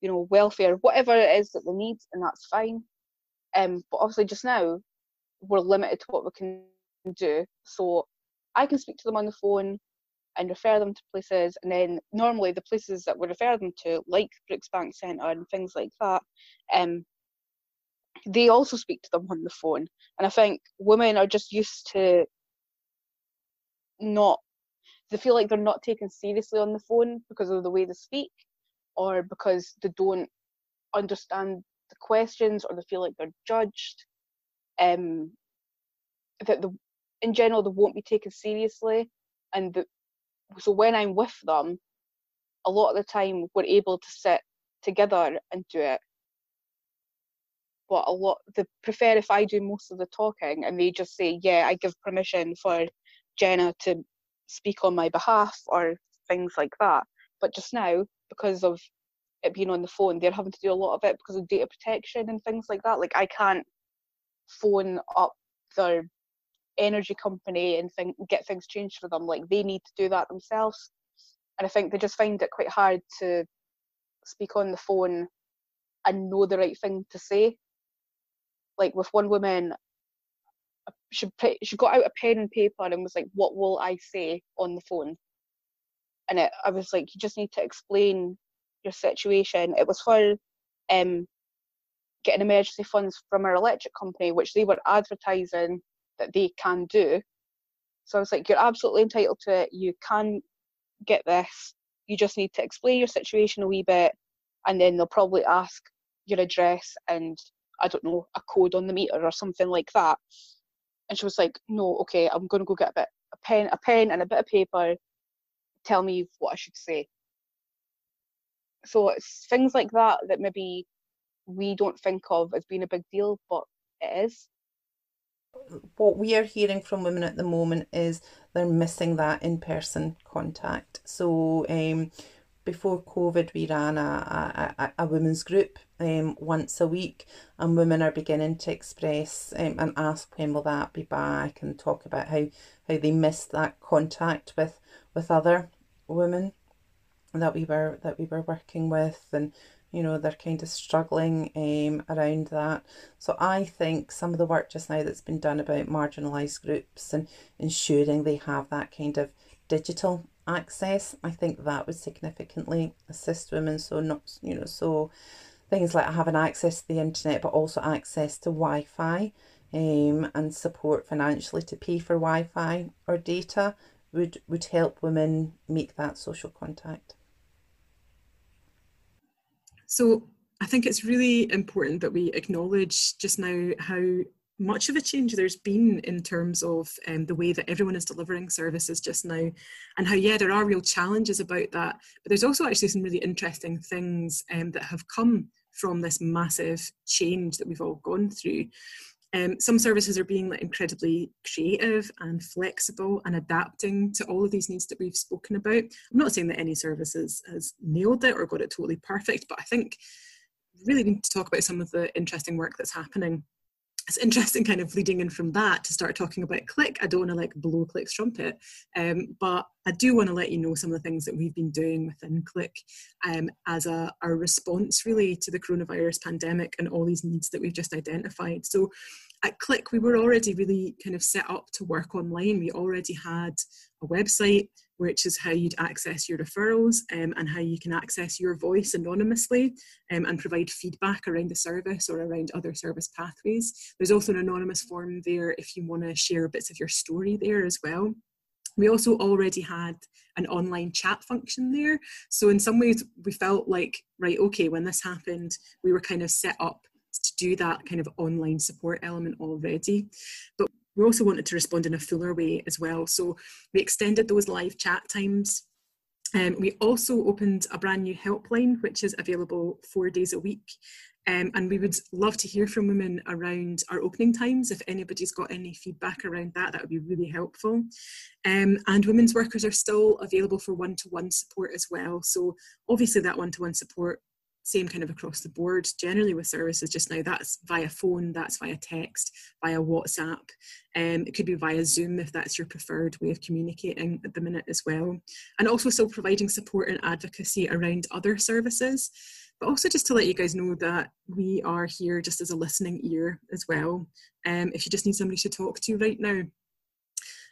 S4: you know welfare whatever it is that they need and that's fine um but obviously just now we're limited to what we can do so i can speak to them on the phone and refer them to places. And then normally the places that we refer them to, like Brooksbank Centre and things like that, um, they also speak to them on the phone. And I think women are just used to not, they feel like they're not taken seriously on the phone because of the way they speak or because they don't understand the questions or they feel like they're judged. Um, that the, in general they won't be taken seriously and the, so when I'm with them, a lot of the time we're able to sit together and do it. But a lot they prefer if I do most of the talking and they just say, Yeah, I give permission for Jenna to speak on my behalf or things like that. But just now, because of it being on the phone, they're having to do a lot of it because of data protection and things like that. Like I can't phone up their energy company and think, get things changed for them. Like they need to do that themselves. And I think they just find it quite hard to speak on the phone and know the right thing to say. Like with one woman, she she got out a pen and paper and was like, "What will I say on the phone?" And it, I was like, "You just need to explain your situation." It was for um, getting emergency funds from our electric company, which they were advertising that they can do. So I was like, you're absolutely entitled to it. You can get this. You just need to explain your situation a wee bit, and then they'll probably ask your address and I don't know a code on the meter or something like that. And she was like, no, okay, I'm going to go get a bit a pen, a pen and a bit of paper. Tell me what I should say. So it's things like that that maybe we don't think of as being a big deal, but it is
S7: what we are hearing from women at the moment is they're missing that in person contact. So, um, before COVID, we ran a, a, a women's group um, once a week, and women are beginning to express um, and ask when will that be back, and talk about how, how they miss that contact with with other women that we were that we were working with, and you know they're kind of struggling um, around that. So i think some of the work just now that's been done about marginalized groups and ensuring they have that kind of digital access. I think that would significantly assist women. So not you know so things like having access to the internet but also access to wi-fi um, and support financially to pay for wi-fi or data would would help women make that social contact.
S1: So I think it's really important that we acknowledge just now how much of a change there's been in terms of um, the way that everyone is delivering services just now and how yeah there are real challenges about that but there's also actually some really interesting things um, that have come from this massive change that we've all gone through um, some services are being like incredibly creative and flexible and adapting to all of these needs that we've spoken about. I'm not saying that any services has nailed it or got it totally perfect, but I think really need to talk about some of the interesting work that's happening it's interesting kind of leading in from that to start talking about click. I don't want to like blow click's trumpet um, but i do want to let you know some of the things that we've been doing within click um, as a our response really to the coronavirus pandemic and all these needs that we've just identified. So at click we were already really kind of set up to work online. We already had a website which is how you'd access your referrals um, and how you can access your voice anonymously um, and provide feedback around the service or around other service pathways. There's also an anonymous form there if you want to share bits of your story there as well. We also already had an online chat function there. So, in some ways, we felt like, right, okay, when this happened, we were kind of set up to do that kind of online support element already. But we also wanted to respond in a fuller way as well. So we extended those live chat times. Um, we also opened a brand new helpline, which is available four days a week. Um, and we would love to hear from women around our opening times. If anybody's got any feedback around that, that would be really helpful. Um, and women's workers are still available for one to one support as well. So, obviously, that one to one support same kind of across the board generally with services just now. That's via phone that's via text via whatsapp. Um, it could be via zoom if that's your preferred way of communicating at the minute as well. And also still providing support and advocacy around other services. But also just to let you guys know that we are here just as a listening ear as well um, if you just need somebody to talk to right now.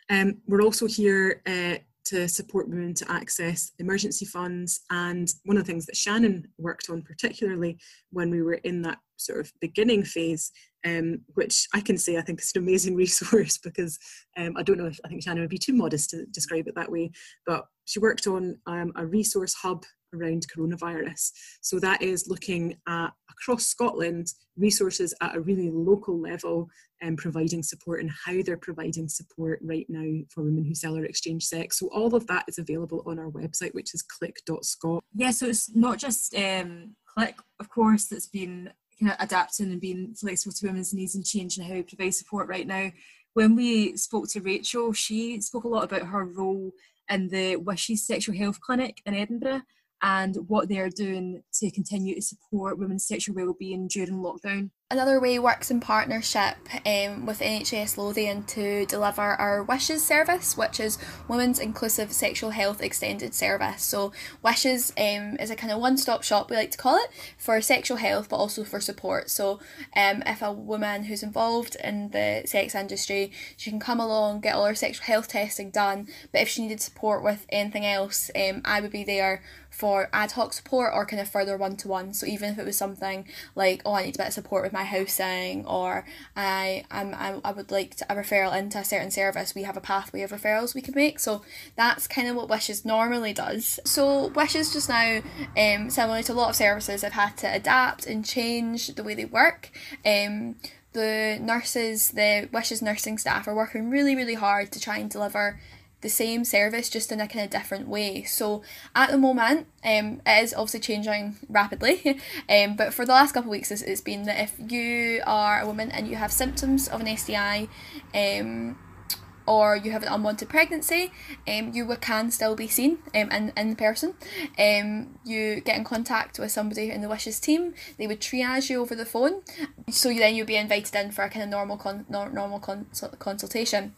S1: Um, we're also here uh, to support women to access emergency funds. And one of the things that Shannon worked on, particularly when we were in that sort of beginning phase, um, which I can say I think is an amazing resource because um, I don't know if I think Shannon would be too modest to describe it that way, but she worked on um, a resource hub around coronavirus. So that is looking at across Scotland resources at a really local level and providing support and how they're providing support right now for women who sell or exchange sex. So all of that is available on our website, which is click.scot.
S2: Yeah, so it's not just um, Click, of course, that's been kind of adapting and being flexible to women's needs and changing how we provide support right now. When we spoke to Rachel, she spoke a lot about her role in the Wishes Sexual Health Clinic in Edinburgh and what they're doing to continue to support women's sexual well-being during lockdown.
S6: Another way works in partnership um, with NHS Lothian to deliver our Wishes service, which is Women's Inclusive Sexual Health Extended Service. So, Wishes um, is a kind of one stop shop, we like to call it, for sexual health but also for support. So, um, if a woman who's involved in the sex industry, she can come along, get all her sexual health testing done, but if she needed support with anything else, um, I would be there for ad hoc support or kind of further one to one. So even if it was something like, oh, I need a bit of support with my housing, or I I'm, I, I would like to, a referral into a certain service, we have a pathway of referrals we can make. So that's kind of what Wishes normally does. So Wishes just now, um, similar to a lot of services, have had to adapt and change the way they work. Um, the nurses, the Wishes nursing staff are working really, really hard to try and deliver the same service just in a kind of different way. So at the moment, um, it is obviously changing rapidly. um, but for the last couple of weeks, it's, it's been that if you are a woman and you have symptoms of an STI, um, or you have an unwanted pregnancy, um, you can still be seen um, in, in person. Um, you get in contact with somebody in the Wishes team, they would triage you over the phone, so then you'd be invited in for a kind of normal con- normal con- consultation.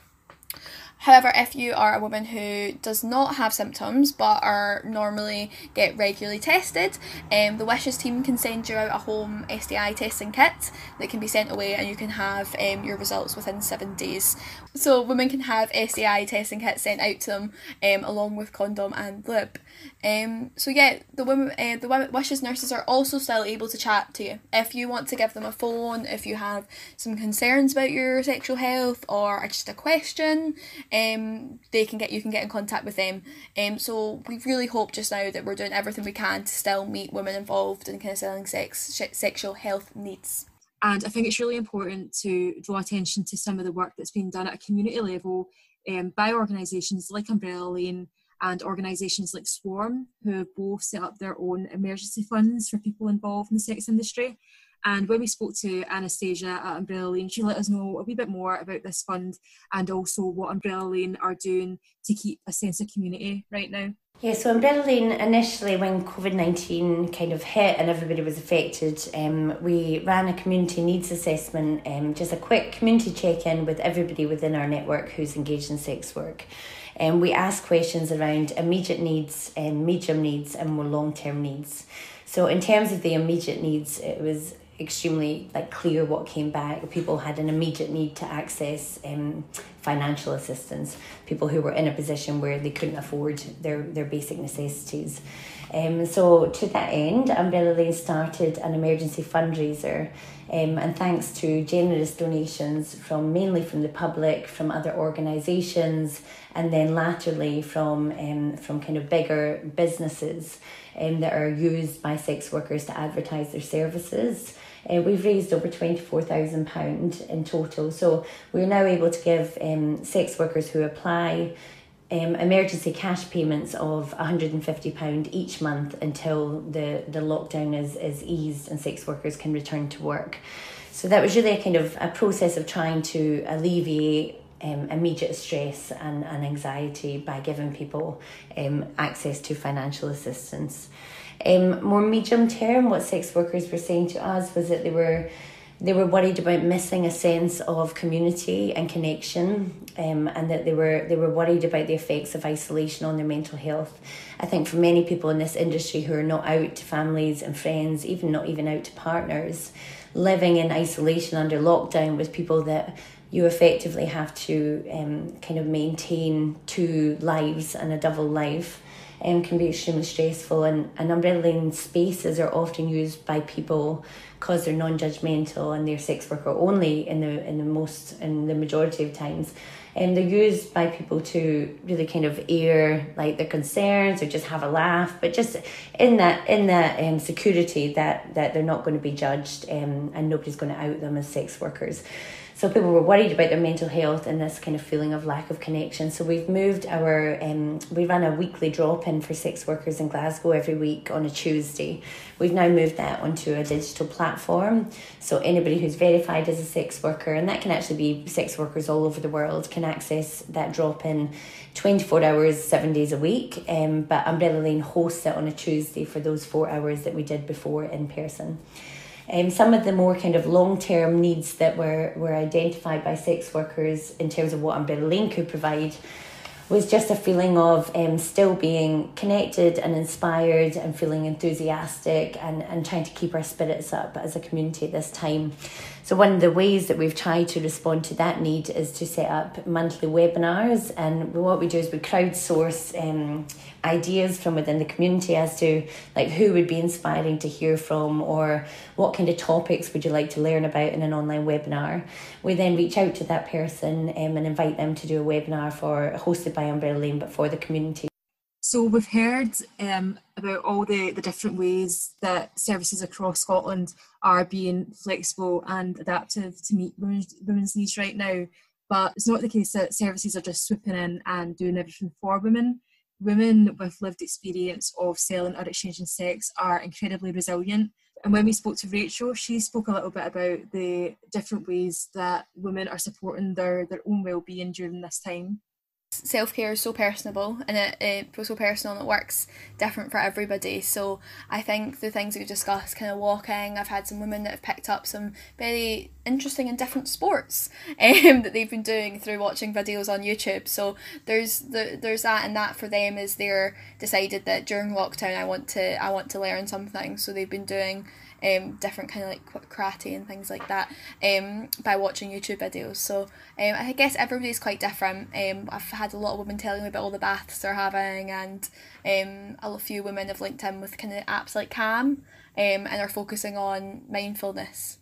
S6: However, if you are a woman who does not have symptoms but are normally get regularly tested, um, the Wishes team can send you out a home STI testing kit that can be sent away and you can have um, your results within seven days. So women can have STI testing kits sent out to them um, along with condom and lube. Um, so yeah, the women, uh, the women, Wishes nurses are also still able to chat to you if you want to give them a phone, if you have some concerns about your sexual health or just a question um, they can get you can get in contact with them. Um, so we really hope just now that we're doing everything we can to still meet women involved in kind of selling sex sexual health needs.
S2: And I think it's really important to draw attention to some of the work that's being done at a community level um, by organisations like Umbrella Lane and organisations like Swarm, who have both set up their own emergency funds for people involved in the sex industry. And when we spoke to Anastasia at Umbrella Lane, she let us know a wee bit more about this fund and also what Umbrella Lane are doing to keep a sense of community right now.
S3: Yeah, so Umbrella Lane initially, when COVID 19 kind of hit and everybody was affected, um, we ran a community needs assessment, um, just a quick community check in with everybody within our network who's engaged in sex work. And um, we asked questions around immediate needs, um, medium needs, and more long term needs. So, in terms of the immediate needs, it was extremely like clear what came back. People had an immediate need to access um, financial assistance. People who were in a position where they couldn't afford their their basic necessities. Um, so to that end, Umbrella Lane started an emergency fundraiser. Um, and thanks to generous donations from mainly from the public, from other organisations, and then latterly from um, from kind of bigger businesses um, that are used by sex workers to advertise their services. Uh, we've raised over £24,000 in total. So we're now able to give um, sex workers who apply um, emergency cash payments of £150 each month until the, the lockdown is, is eased and sex workers can return to work. So that was really a kind of a process of trying to alleviate um, immediate stress and, and anxiety by giving people um, access to financial assistance. Um, more medium term, what sex workers were saying to us was that they were they were worried about missing a sense of community and connection, um, and that they were they were worried about the effects of isolation on their mental health. I think for many people in this industry who are not out to families and friends, even not even out to partners, living in isolation under lockdown with people that you effectively have to um, kind of maintain two lives and a double life um, can be extremely stressful and, and umbrella spaces are often used by people because they're non-judgmental and they're sex worker only in the in the most in the majority of times. And they're used by people to really kind of air like their concerns or just have a laugh but just in that in that um, security that that they're not going to be judged um, and nobody's going to out them as sex workers so people were worried about their mental health and this kind of feeling of lack of connection. So we've moved our, um, we run a weekly drop in for sex workers in Glasgow every week on a Tuesday. We've now moved that onto a digital platform. So anybody who's verified as a sex worker, and that can actually be sex workers all over the world, can access that drop in 24 hours, seven days a week. Um, but Umbrella Lane hosts it on a Tuesday for those four hours that we did before in person. Um, some of the more kind of long term needs that were, were identified by sex workers in terms of what Umbrella could provide was just a feeling of um, still being connected and inspired and feeling enthusiastic and, and trying to keep our spirits up as a community at this time. So, one of the ways that we've tried to respond to that need is to set up monthly webinars. And what we do is we crowdsource um, ideas from within the community as to like who would be inspiring to hear from or what kind of topics would you like to learn about in an online webinar. We then reach out to that person um, and invite them to do a webinar for hosted by Umbrella Lane but for the community.
S2: So we've heard um, about all the, the different ways that services across Scotland are being flexible and adaptive to meet women's, women's needs right now. But it's not the case that services are just swooping in and doing everything for women. Women with lived experience of selling or exchanging sex are incredibly resilient. And when we spoke to Rachel, she spoke a little bit about the different ways that women are supporting their, their own well-being during this time
S6: self care is so personable and it, it so personal and it works different for everybody. So I think the things we discussed, kind of walking, I've had some women that have picked up some very interesting and different sports um, that they've been doing through watching videos on YouTube. So there's the, there's that and that for them is they're decided that during lockdown I want to I want to learn something. So they've been doing um, different kind of like karate and things like that um, by watching YouTube videos. So um, I guess everybody's quite different. Um, I've had a lot of women telling me about all the baths they're having, and um, a few women have linked in with kind of apps like Calm um, and are focusing on mindfulness,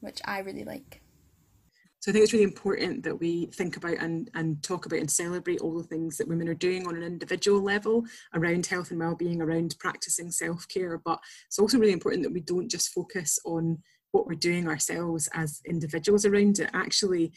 S6: which I really like.
S1: So I think it's really important that we think about and, and talk about and celebrate all the things that women are doing on an individual level around health and well-being, around practicing self-care. But it's also really important that we don't just focus on what we're doing ourselves as individuals around it. Actually,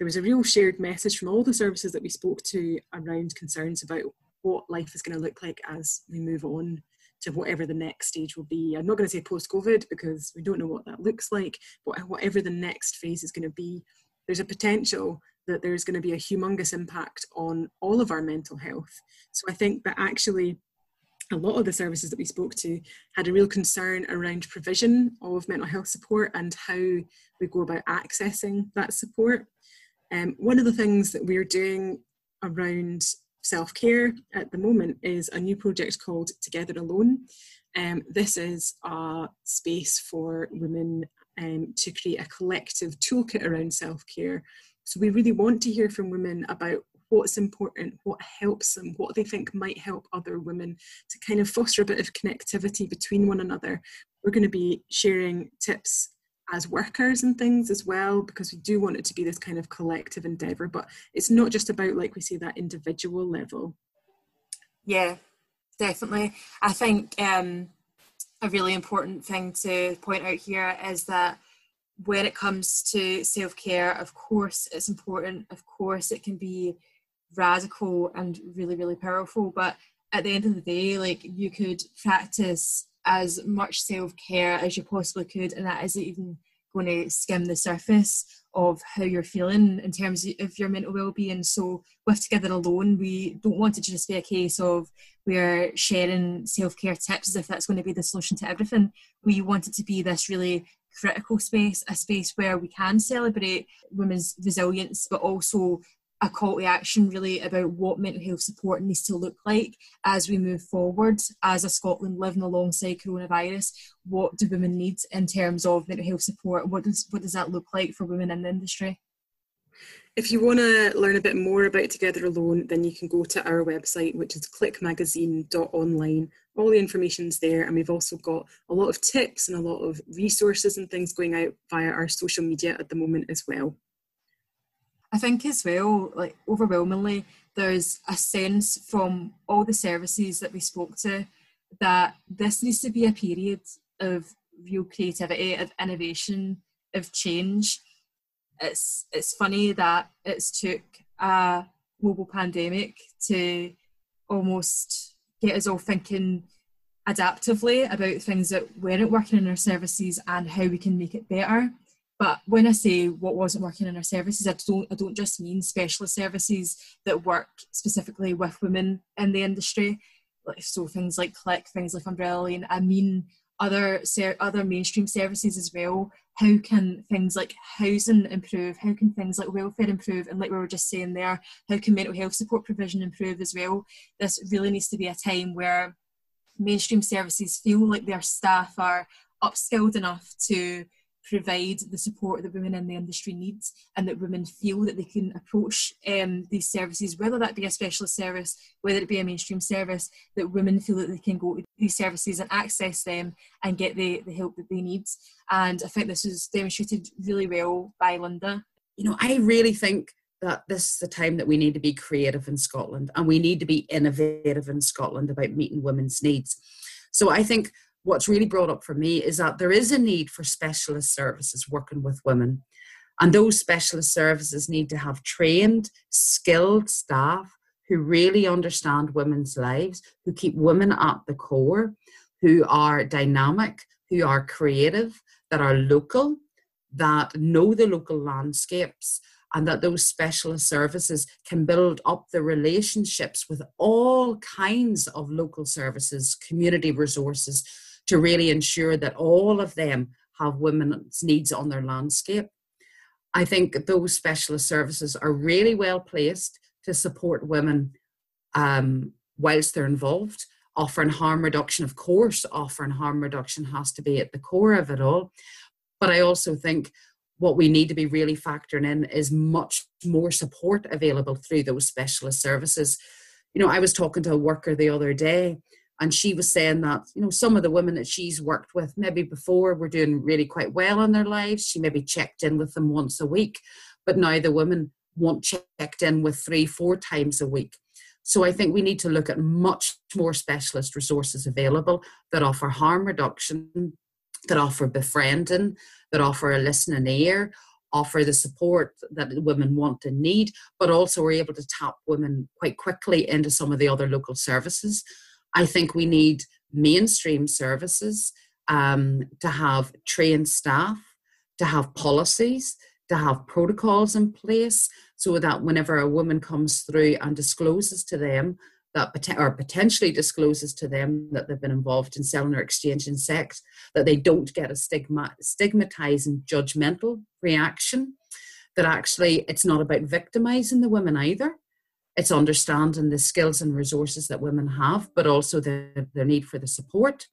S1: there was a real shared message from all the services that we spoke to around concerns about what life is going to look like as we move on to whatever the next stage will be. I'm not going to say post COVID because we don't know what that looks like, but whatever the next phase is going to be, there's a potential that there's going to be a humongous impact on all of our mental health. So I think that actually a lot of the services that we spoke to had a real concern around provision of mental health support and how we go about accessing that support. Um, one of the things that we're doing around self care at the moment is a new project called Together Alone. Um, this is a space for women um, to create a collective toolkit around self care. So we really want to hear from women about what's important, what helps them, what they think might help other women to kind of foster a bit of connectivity between one another. We're going to be sharing tips as workers and things as well because we do want it to be this kind of collective endeavor but it's not just about like we say that individual level
S2: yeah definitely i think um a really important thing to point out here is that when it comes to self care, of course, it's important. Of course, it can be radical and really, really powerful. But at the end of the day, like you could practice as much self care as you possibly could, and that isn't even going to skim the surface of how you're feeling in terms of your mental well-being. So with together alone we don't want it to just be a case of we're sharing self-care tips as if that's going to be the solution to everything. We want it to be this really critical space a space where we can celebrate women's resilience but also a call to action really about what mental health support needs to look like as we move forward as a Scotland living alongside coronavirus. What do women need in terms of mental health support? What does what does that look like for women in the industry?
S1: If you want to learn a bit more about Together Alone, then you can go to our website, which is clickmagazine.online. All the information's there, and we've also got a lot of tips and a lot of resources and things going out via our social media at the moment as well.
S2: I think as well, like overwhelmingly, there's a sense from all the services that we spoke to that this needs to be a period of real creativity, of innovation, of change it's it's funny that it's took a global pandemic to almost get us all thinking adaptively about things that weren't working in our services and how we can make it better. But when I say what wasn't working in our services, I don't I don't just mean specialist services that work specifically with women in the industry. Like so things like Click, things like Umbrella Lane. I mean other ser- other mainstream services as well. How can things like housing improve? How can things like welfare improve? And like we were just saying there, how can mental health support provision improve as well? This really needs to be a time where mainstream services feel like their staff are upskilled enough to provide the support that women in the industry need and that women feel that they can approach um, these services, whether that be a specialist service, whether it be a mainstream service, that women feel that they can go to these services and access them and get the, the help that they need. And I think this was demonstrated really well by Linda.
S5: You know, I really think that this is the time that we need to be creative in Scotland and we need to be innovative in Scotland about meeting women's needs. So I think what's really brought up for me is that there is a need for specialist services working with women. And those specialist services need to have trained, skilled staff who really understand women's lives, who keep women at the core, who are dynamic, who are creative, that are local, that know the local landscapes, and that those specialist services can build up the relationships with all kinds of local services, community resources, to really ensure that all of them have women's needs on their landscape. I think those specialist services are really well placed to support women um, whilst they're involved. Offering harm reduction, of course, offering harm reduction has to be at the core of it all. But I also think what we need to be really factoring in is much more support available through those specialist services. You know, I was talking to a worker the other day and she was saying that you know some of the women that she's worked with maybe before were doing really quite well in their lives. She maybe checked in with them once a week but now the women want checked in with three four times a week. So i think we need to look at much more specialist resources available that offer harm reduction that offer befriending that offer a listening ear offer the support that women want and need but also are able to tap women quite quickly into some of the other local services I think we need mainstream services um, to have trained staff, to have policies, to have protocols in place so that whenever a woman comes through and discloses to them that or potentially discloses to them that they've been involved in selling or exchanging sex, that they don't get a stigma, stigmatizing, judgmental reaction. That actually it's not about victimizing the women either it's understanding the skills and resources that women have, but also the, their need for the support.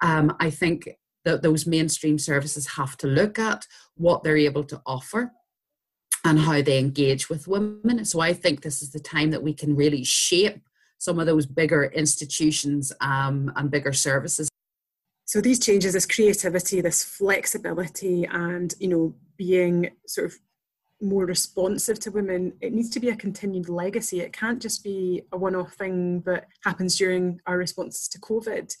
S5: Um, I think that those mainstream services have to look at what they're able to offer and how they engage with women. So I think this is the time that we can really shape some of those bigger institutions um, and bigger services.
S1: So these changes, this creativity, this flexibility, and you know, being sort of more responsive to women, it needs to be a continued legacy. It can't just be a one off thing that happens during our responses to COVID.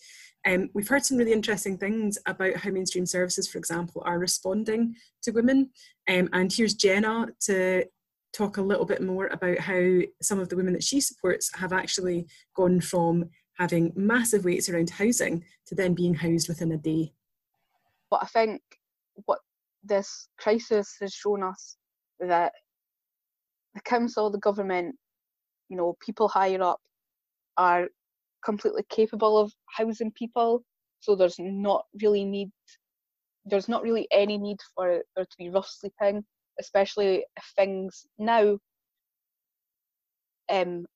S1: Um, we've heard some really interesting things about how mainstream services, for example, are responding to women. Um, and here's Jenna to talk a little bit more about how some of the women that she supports have actually gone from having massive waits around housing to then being housed within a day.
S4: But I think what this crisis has shown us that the council, the government, you know, people higher up are completely capable of housing people. So there's not really need there's not really any need for there to be rough sleeping, especially if things now um,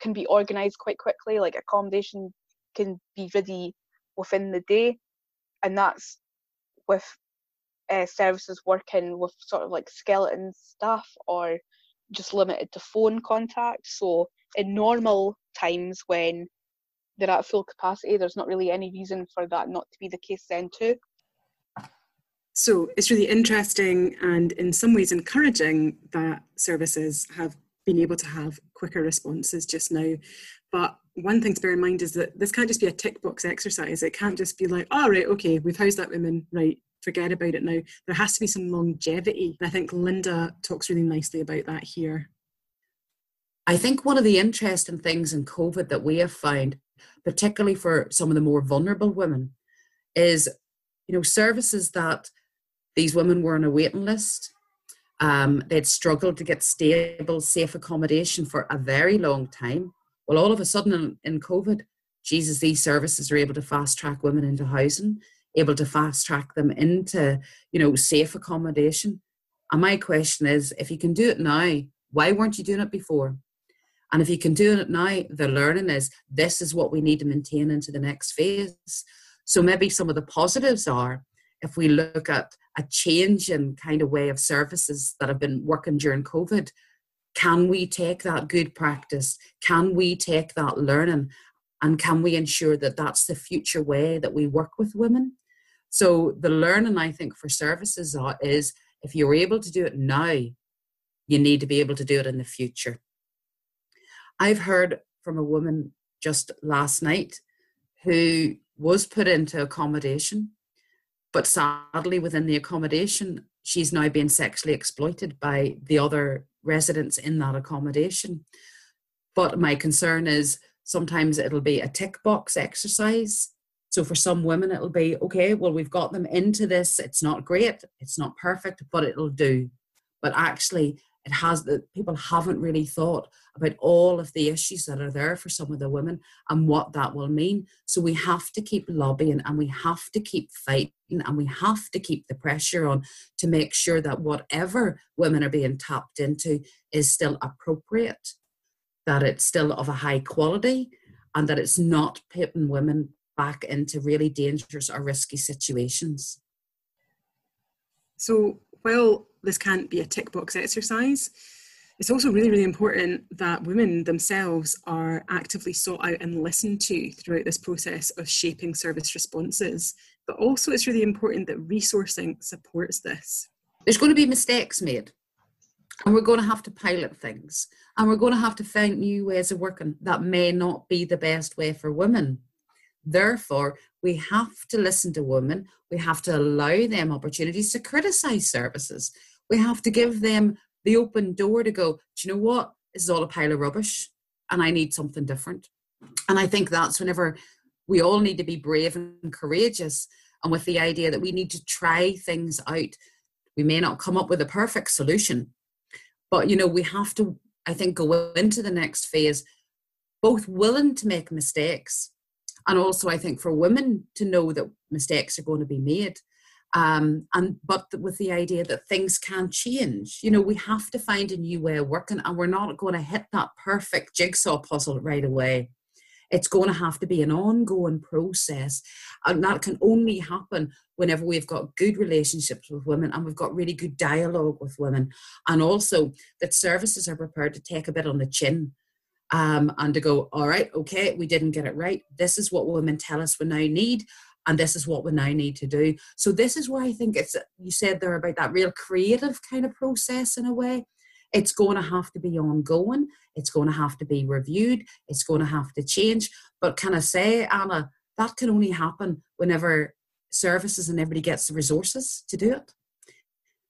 S4: can be organised quite quickly, like accommodation can be ready within the day. And that's with uh, services working with sort of like skeleton staff or just limited to phone contact. So in normal times when they're at full capacity, there's not really any reason for that not to be the case then too.
S1: So it's really interesting and in some ways encouraging that services have been able to have quicker responses just now. But one thing to bear in mind is that this can't just be a tick box exercise. It can't just be like, all oh, right, okay, we've housed that woman, right, forget about it now. There has to be some longevity. And I think Linda talks really nicely about that here.
S5: I think one of the interesting things in COVID that we have found, particularly for some of the more vulnerable women, is you know services that these women were on a waiting list. Um, they'd struggled to get stable, safe accommodation for a very long time. Well, all of a sudden in, in COVID, Jesus, these services are able to fast track women into housing able to fast track them into, you know, safe accommodation. And my question is, if you can do it now, why weren't you doing it before? And if you can do it now, the learning is this is what we need to maintain into the next phase. So maybe some of the positives are if we look at a change in kind of way of services that have been working during COVID, can we take that good practice? Can we take that learning? And can we ensure that that's the future way that we work with women? So the learning I think for services is if you're able to do it now, you need to be able to do it in the future. I've heard from a woman just last night who was put into accommodation, but sadly within the accommodation, she's now being sexually exploited by the other residents in that accommodation. But my concern is sometimes it'll be a tick box exercise so for some women, it'll be okay, well, we've got them into this. It's not great, it's not perfect, but it'll do. But actually, it has that people haven't really thought about all of the issues that are there for some of the women and what that will mean. So we have to keep lobbying and we have to keep fighting and we have to keep the pressure on to make sure that whatever women are being tapped into is still appropriate, that it's still of a high quality, and that it's not putting women back into really dangerous or risky situations.
S1: So, while this can't be a tick box exercise, it's also really, really important that women themselves are actively sought out and listened to throughout this process of shaping service responses. But also, it's really important that resourcing supports this.
S5: There's going to be mistakes made, and we're going to have to pilot things, and we're going to have to find new ways of working that may not be the best way for women. Therefore, we have to listen to women. We have to allow them opportunities to criticize services. We have to give them the open door to go, do you know what? This is all a pile of rubbish and I need something different. And I think that's whenever we all need to be brave and courageous and with the idea that we need to try things out. We may not come up with a perfect solution, but you know, we have to, I think, go into the next phase both willing to make mistakes and also I think for women to know that mistakes are going to be made. Um, and but with the idea that things can change, you know, we have to find a new way of working, and we're not going to hit that perfect jigsaw puzzle right away. It's going to have to be an ongoing process, and that can only happen whenever we've got good relationships with women and we've got really good dialogue with women, and also that services are prepared to take a bit on the chin um, and to go, all right, okay, we didn't get it right. This is what women tell us we now need, and this is what we now need to do. So this is why I think it's you said there about that real creative kind of process in a way. It's going to have to be ongoing. It's going to have to be reviewed. It's going to have to change. But can I say, Anna, that can only happen whenever services and everybody gets the resources to do it.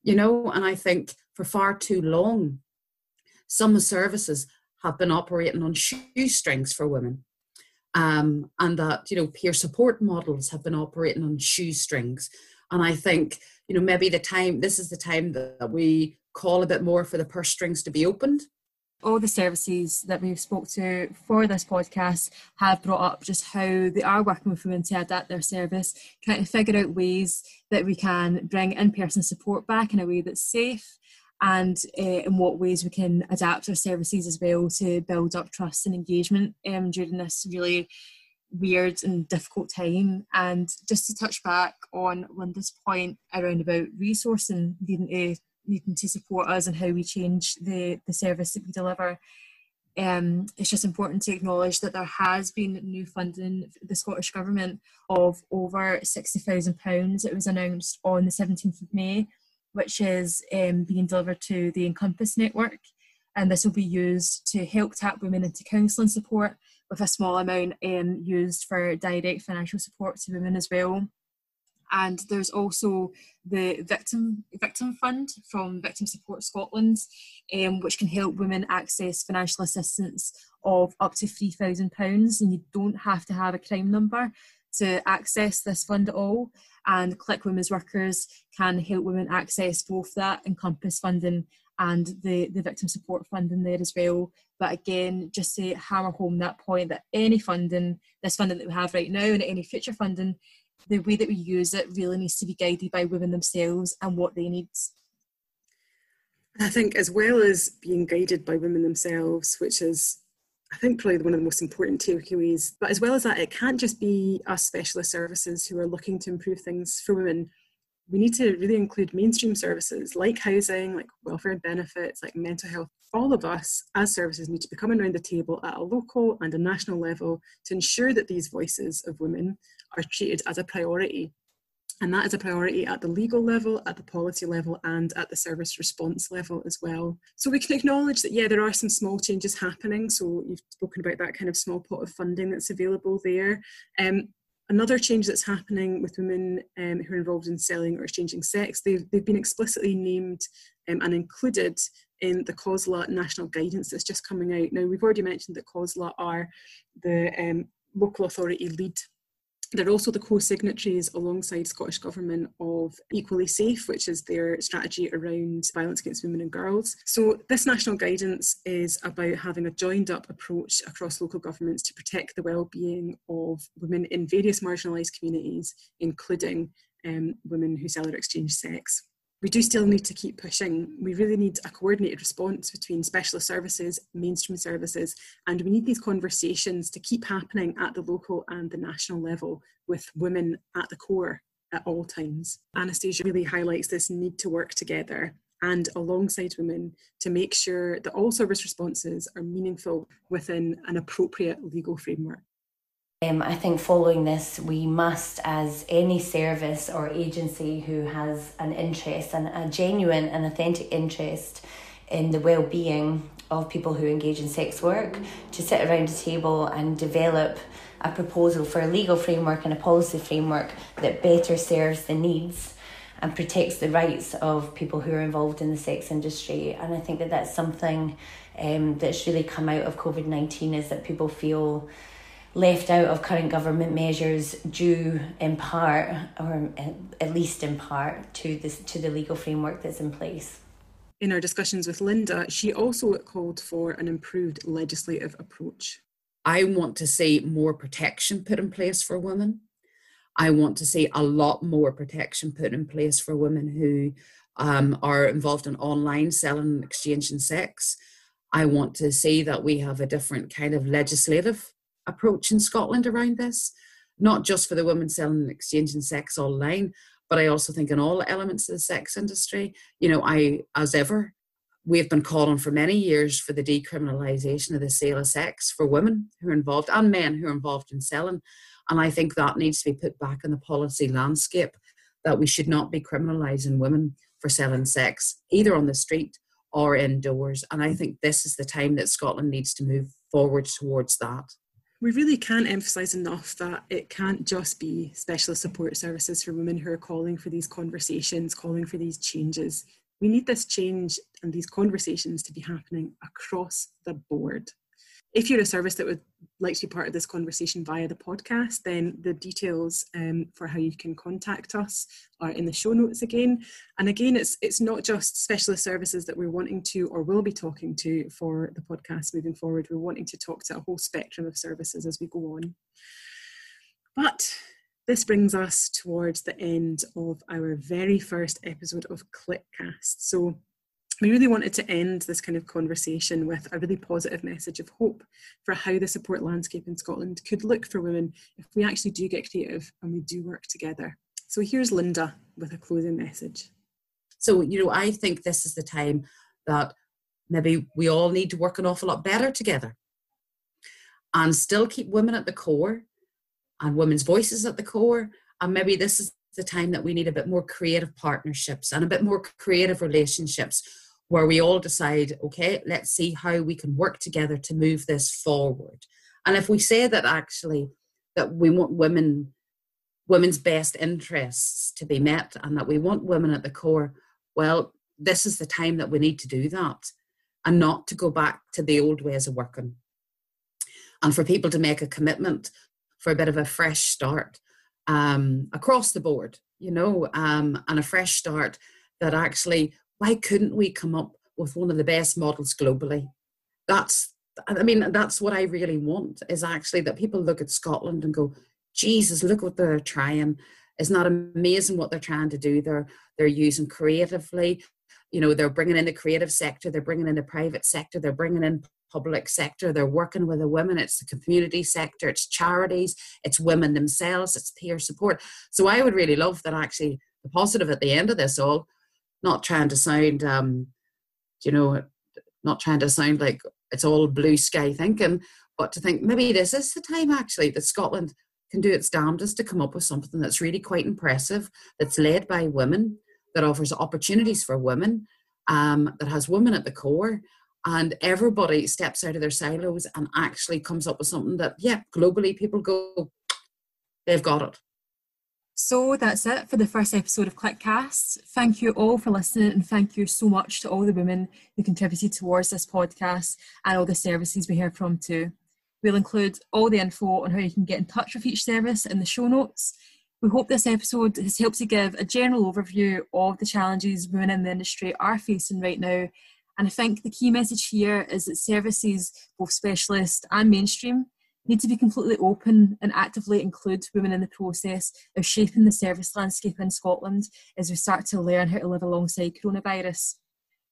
S5: You know, and I think for far too long, some services have been operating on shoestrings for women. Um, and that, you know, peer support models have been operating on shoestrings. And I think, you know, maybe the time, this is the time that we call a bit more for the purse strings to be opened.
S2: All the services that we've spoke to for this podcast have brought up just how they are working with women to adapt their service, trying to figure out ways that we can bring in-person support back in a way that's safe and uh, in what ways we can adapt our services as well to build up trust and engagement um, during this really weird and difficult time. And just to touch back on Linda's point around about resourcing needing to needing to support us and how we change the, the service that we deliver. Um, it's just important to acknowledge that there has been new funding for the Scottish Government of over £60,000. It was announced on the 17th of May, which is um, being delivered to the Encompass Network. And this will be used to help tap women into counselling support, with a small amount um, used for direct financial support to women as well and there's also the victim victim fund from Victim Support Scotland, um, which can help women access financial assistance of up to three thousand pounds, and you don't have to have a crime number to access this fund at all. And Click Women's Workers can help women access both that Encompass funding and the, the victim support funding there as well. But again, just to hammer home that point that any funding, this funding that we have right now and any future funding the way that we use it really needs to be guided by women themselves and what they need.
S1: I think, as well as being guided by women themselves, which is, I think, probably one of the most important takeaways, but as well as that, it can't just be us specialist services who are looking to improve things for women. We need to really include mainstream services like housing, like welfare benefits, like mental health. All of us as services need to be coming around the table at a local and a national level to ensure that these voices of women are treated as a priority. And that is a priority at the legal level, at the policy level, and at the service response level as well. So we can acknowledge that, yeah, there are some small changes happening. So you've spoken about that kind of small pot of funding that's available there. Um, another change that's happening with women um, who are involved in selling or exchanging sex, they've, they've been explicitly named um, and included in the COSLA national guidance that's just coming out. Now, we've already mentioned that COSLA are the um, local authority lead they're also the co-signatories alongside Scottish Government of Equally Safe, which is their strategy around violence against women and girls. So this national guidance is about having a joined up approach across local governments to protect the well-being of women in various marginalised communities, including um, women who sell or exchange sex we do still need to keep pushing. We really need a coordinated response between specialist services, mainstream services, and we need these conversations to keep happening at the local and the national level with women at the core at all times. Anastasia really highlights this need to work together and alongside women to make sure that all service responses are meaningful within an appropriate legal framework.
S3: Um, I think following this, we must, as any service or agency who has an interest and a genuine and authentic interest in the well being of people who engage in sex work, to sit around a table and develop a proposal for a legal framework and a policy framework that better serves the needs and protects the rights of people who are involved in the sex industry. And I think that that's something um, that's really come out of COVID 19 is that people feel left out of current government measures due in part or at least in part to this to the legal framework that's in place.
S1: In our discussions with linda she also called for an improved legislative approach.
S5: I want to see more protection put in place for women. I want to see a lot more protection put in place for women who um, are involved in online selling and exchanging sex. I want to see that we have a different kind of legislative approach in Scotland around this, not just for the women selling and exchanging sex online, but I also think in all elements of the sex industry. You know, I, as ever, we've been calling for many years for the decriminalisation of the sale of sex for women who are involved and men who are involved in selling. And I think that needs to be put back in the policy landscape that we should not be criminalising women for selling sex, either on the street or indoors. And I think this is the time that Scotland needs to move forward towards that
S1: we really can't emphasize enough that it can't just be specialist support services for women who are calling for these conversations, calling for these changes. We need this change and these conversations to be happening across the board. If you're a service that would like to be part of this conversation via the podcast, then the details um, for how you can contact us are in the show notes again. And again, it's it's not just specialist services that we're wanting to or will be talking to for the podcast moving forward. We're wanting to talk to a whole spectrum of services as we go on. But this brings us towards the end of our very first episode of Clickcast. So we really wanted to end this kind of conversation with a really positive message of hope for how the support landscape in Scotland could look for women if we actually do get creative and we do work together. So here's Linda with a closing message.
S5: So, you know, I think this is the time that maybe we all need to work an awful lot better together and still keep women at the core and women's voices at the core. And maybe this is the time that we need a bit more creative partnerships and a bit more creative relationships where we all decide, okay, let's see how we can work together to move this forward. And if we say that actually that we want women women's best interests to be met and that we want women at the core, well, this is the time that we need to do that and not to go back to the old ways of working. And for people to make a commitment for a bit of a fresh start um, across the board, you know, um, and a fresh start that actually, why couldn't we come up with one of the best models globally? That's, I mean, that's what I really want is actually that people look at Scotland and go, Jesus, look what they're trying. Isn't that amazing what they're trying to do? They're they're using creatively. You know, they're bringing in the creative sector. They're bringing in the private sector. They're bringing in public sector. They're working with the women. It's the community sector. It's charities. It's women themselves. It's peer support. So I would really love that. Actually, the positive at the end of this all, not trying to sound, um, you know, not trying to sound like it's all blue sky thinking, but to think maybe this is the time actually that Scotland can do its damnedest to come up with something that's really quite impressive, that's led by women, that offers opportunities for women, um, that has women at the core, and everybody steps out of their silos and actually comes up with something that, yeah, globally people go, they've got it.
S2: So that's it for the first episode of Clickcast. Thank you all for listening and thank you so much to all the women who contributed towards this podcast and all the services we hear from too. We'll include all the info on how you can get in touch with each service in the show notes. We hope this episode has helped to give a general overview of the challenges women in the industry are facing right now. And I think the key message here is that services, both specialist and mainstream, need to be completely open and actively include women in the process of shaping the service landscape in Scotland as we start to learn how to live alongside coronavirus.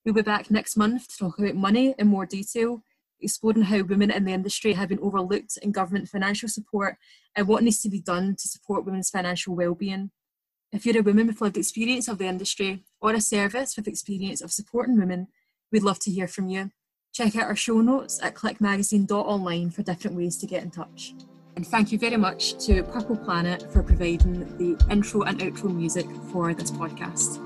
S2: We'll be back next month to talk about money in more detail exploring how women in the industry have been overlooked in government financial support and what needs to be done to support women's financial well-being. If you're a woman with lived experience of the industry or a service with experience of supporting women, we'd love to hear from you. Check out our show notes at clickmagazine.online for different ways to get in touch. And thank you very much to Purple Planet for providing the intro and outro music for this podcast.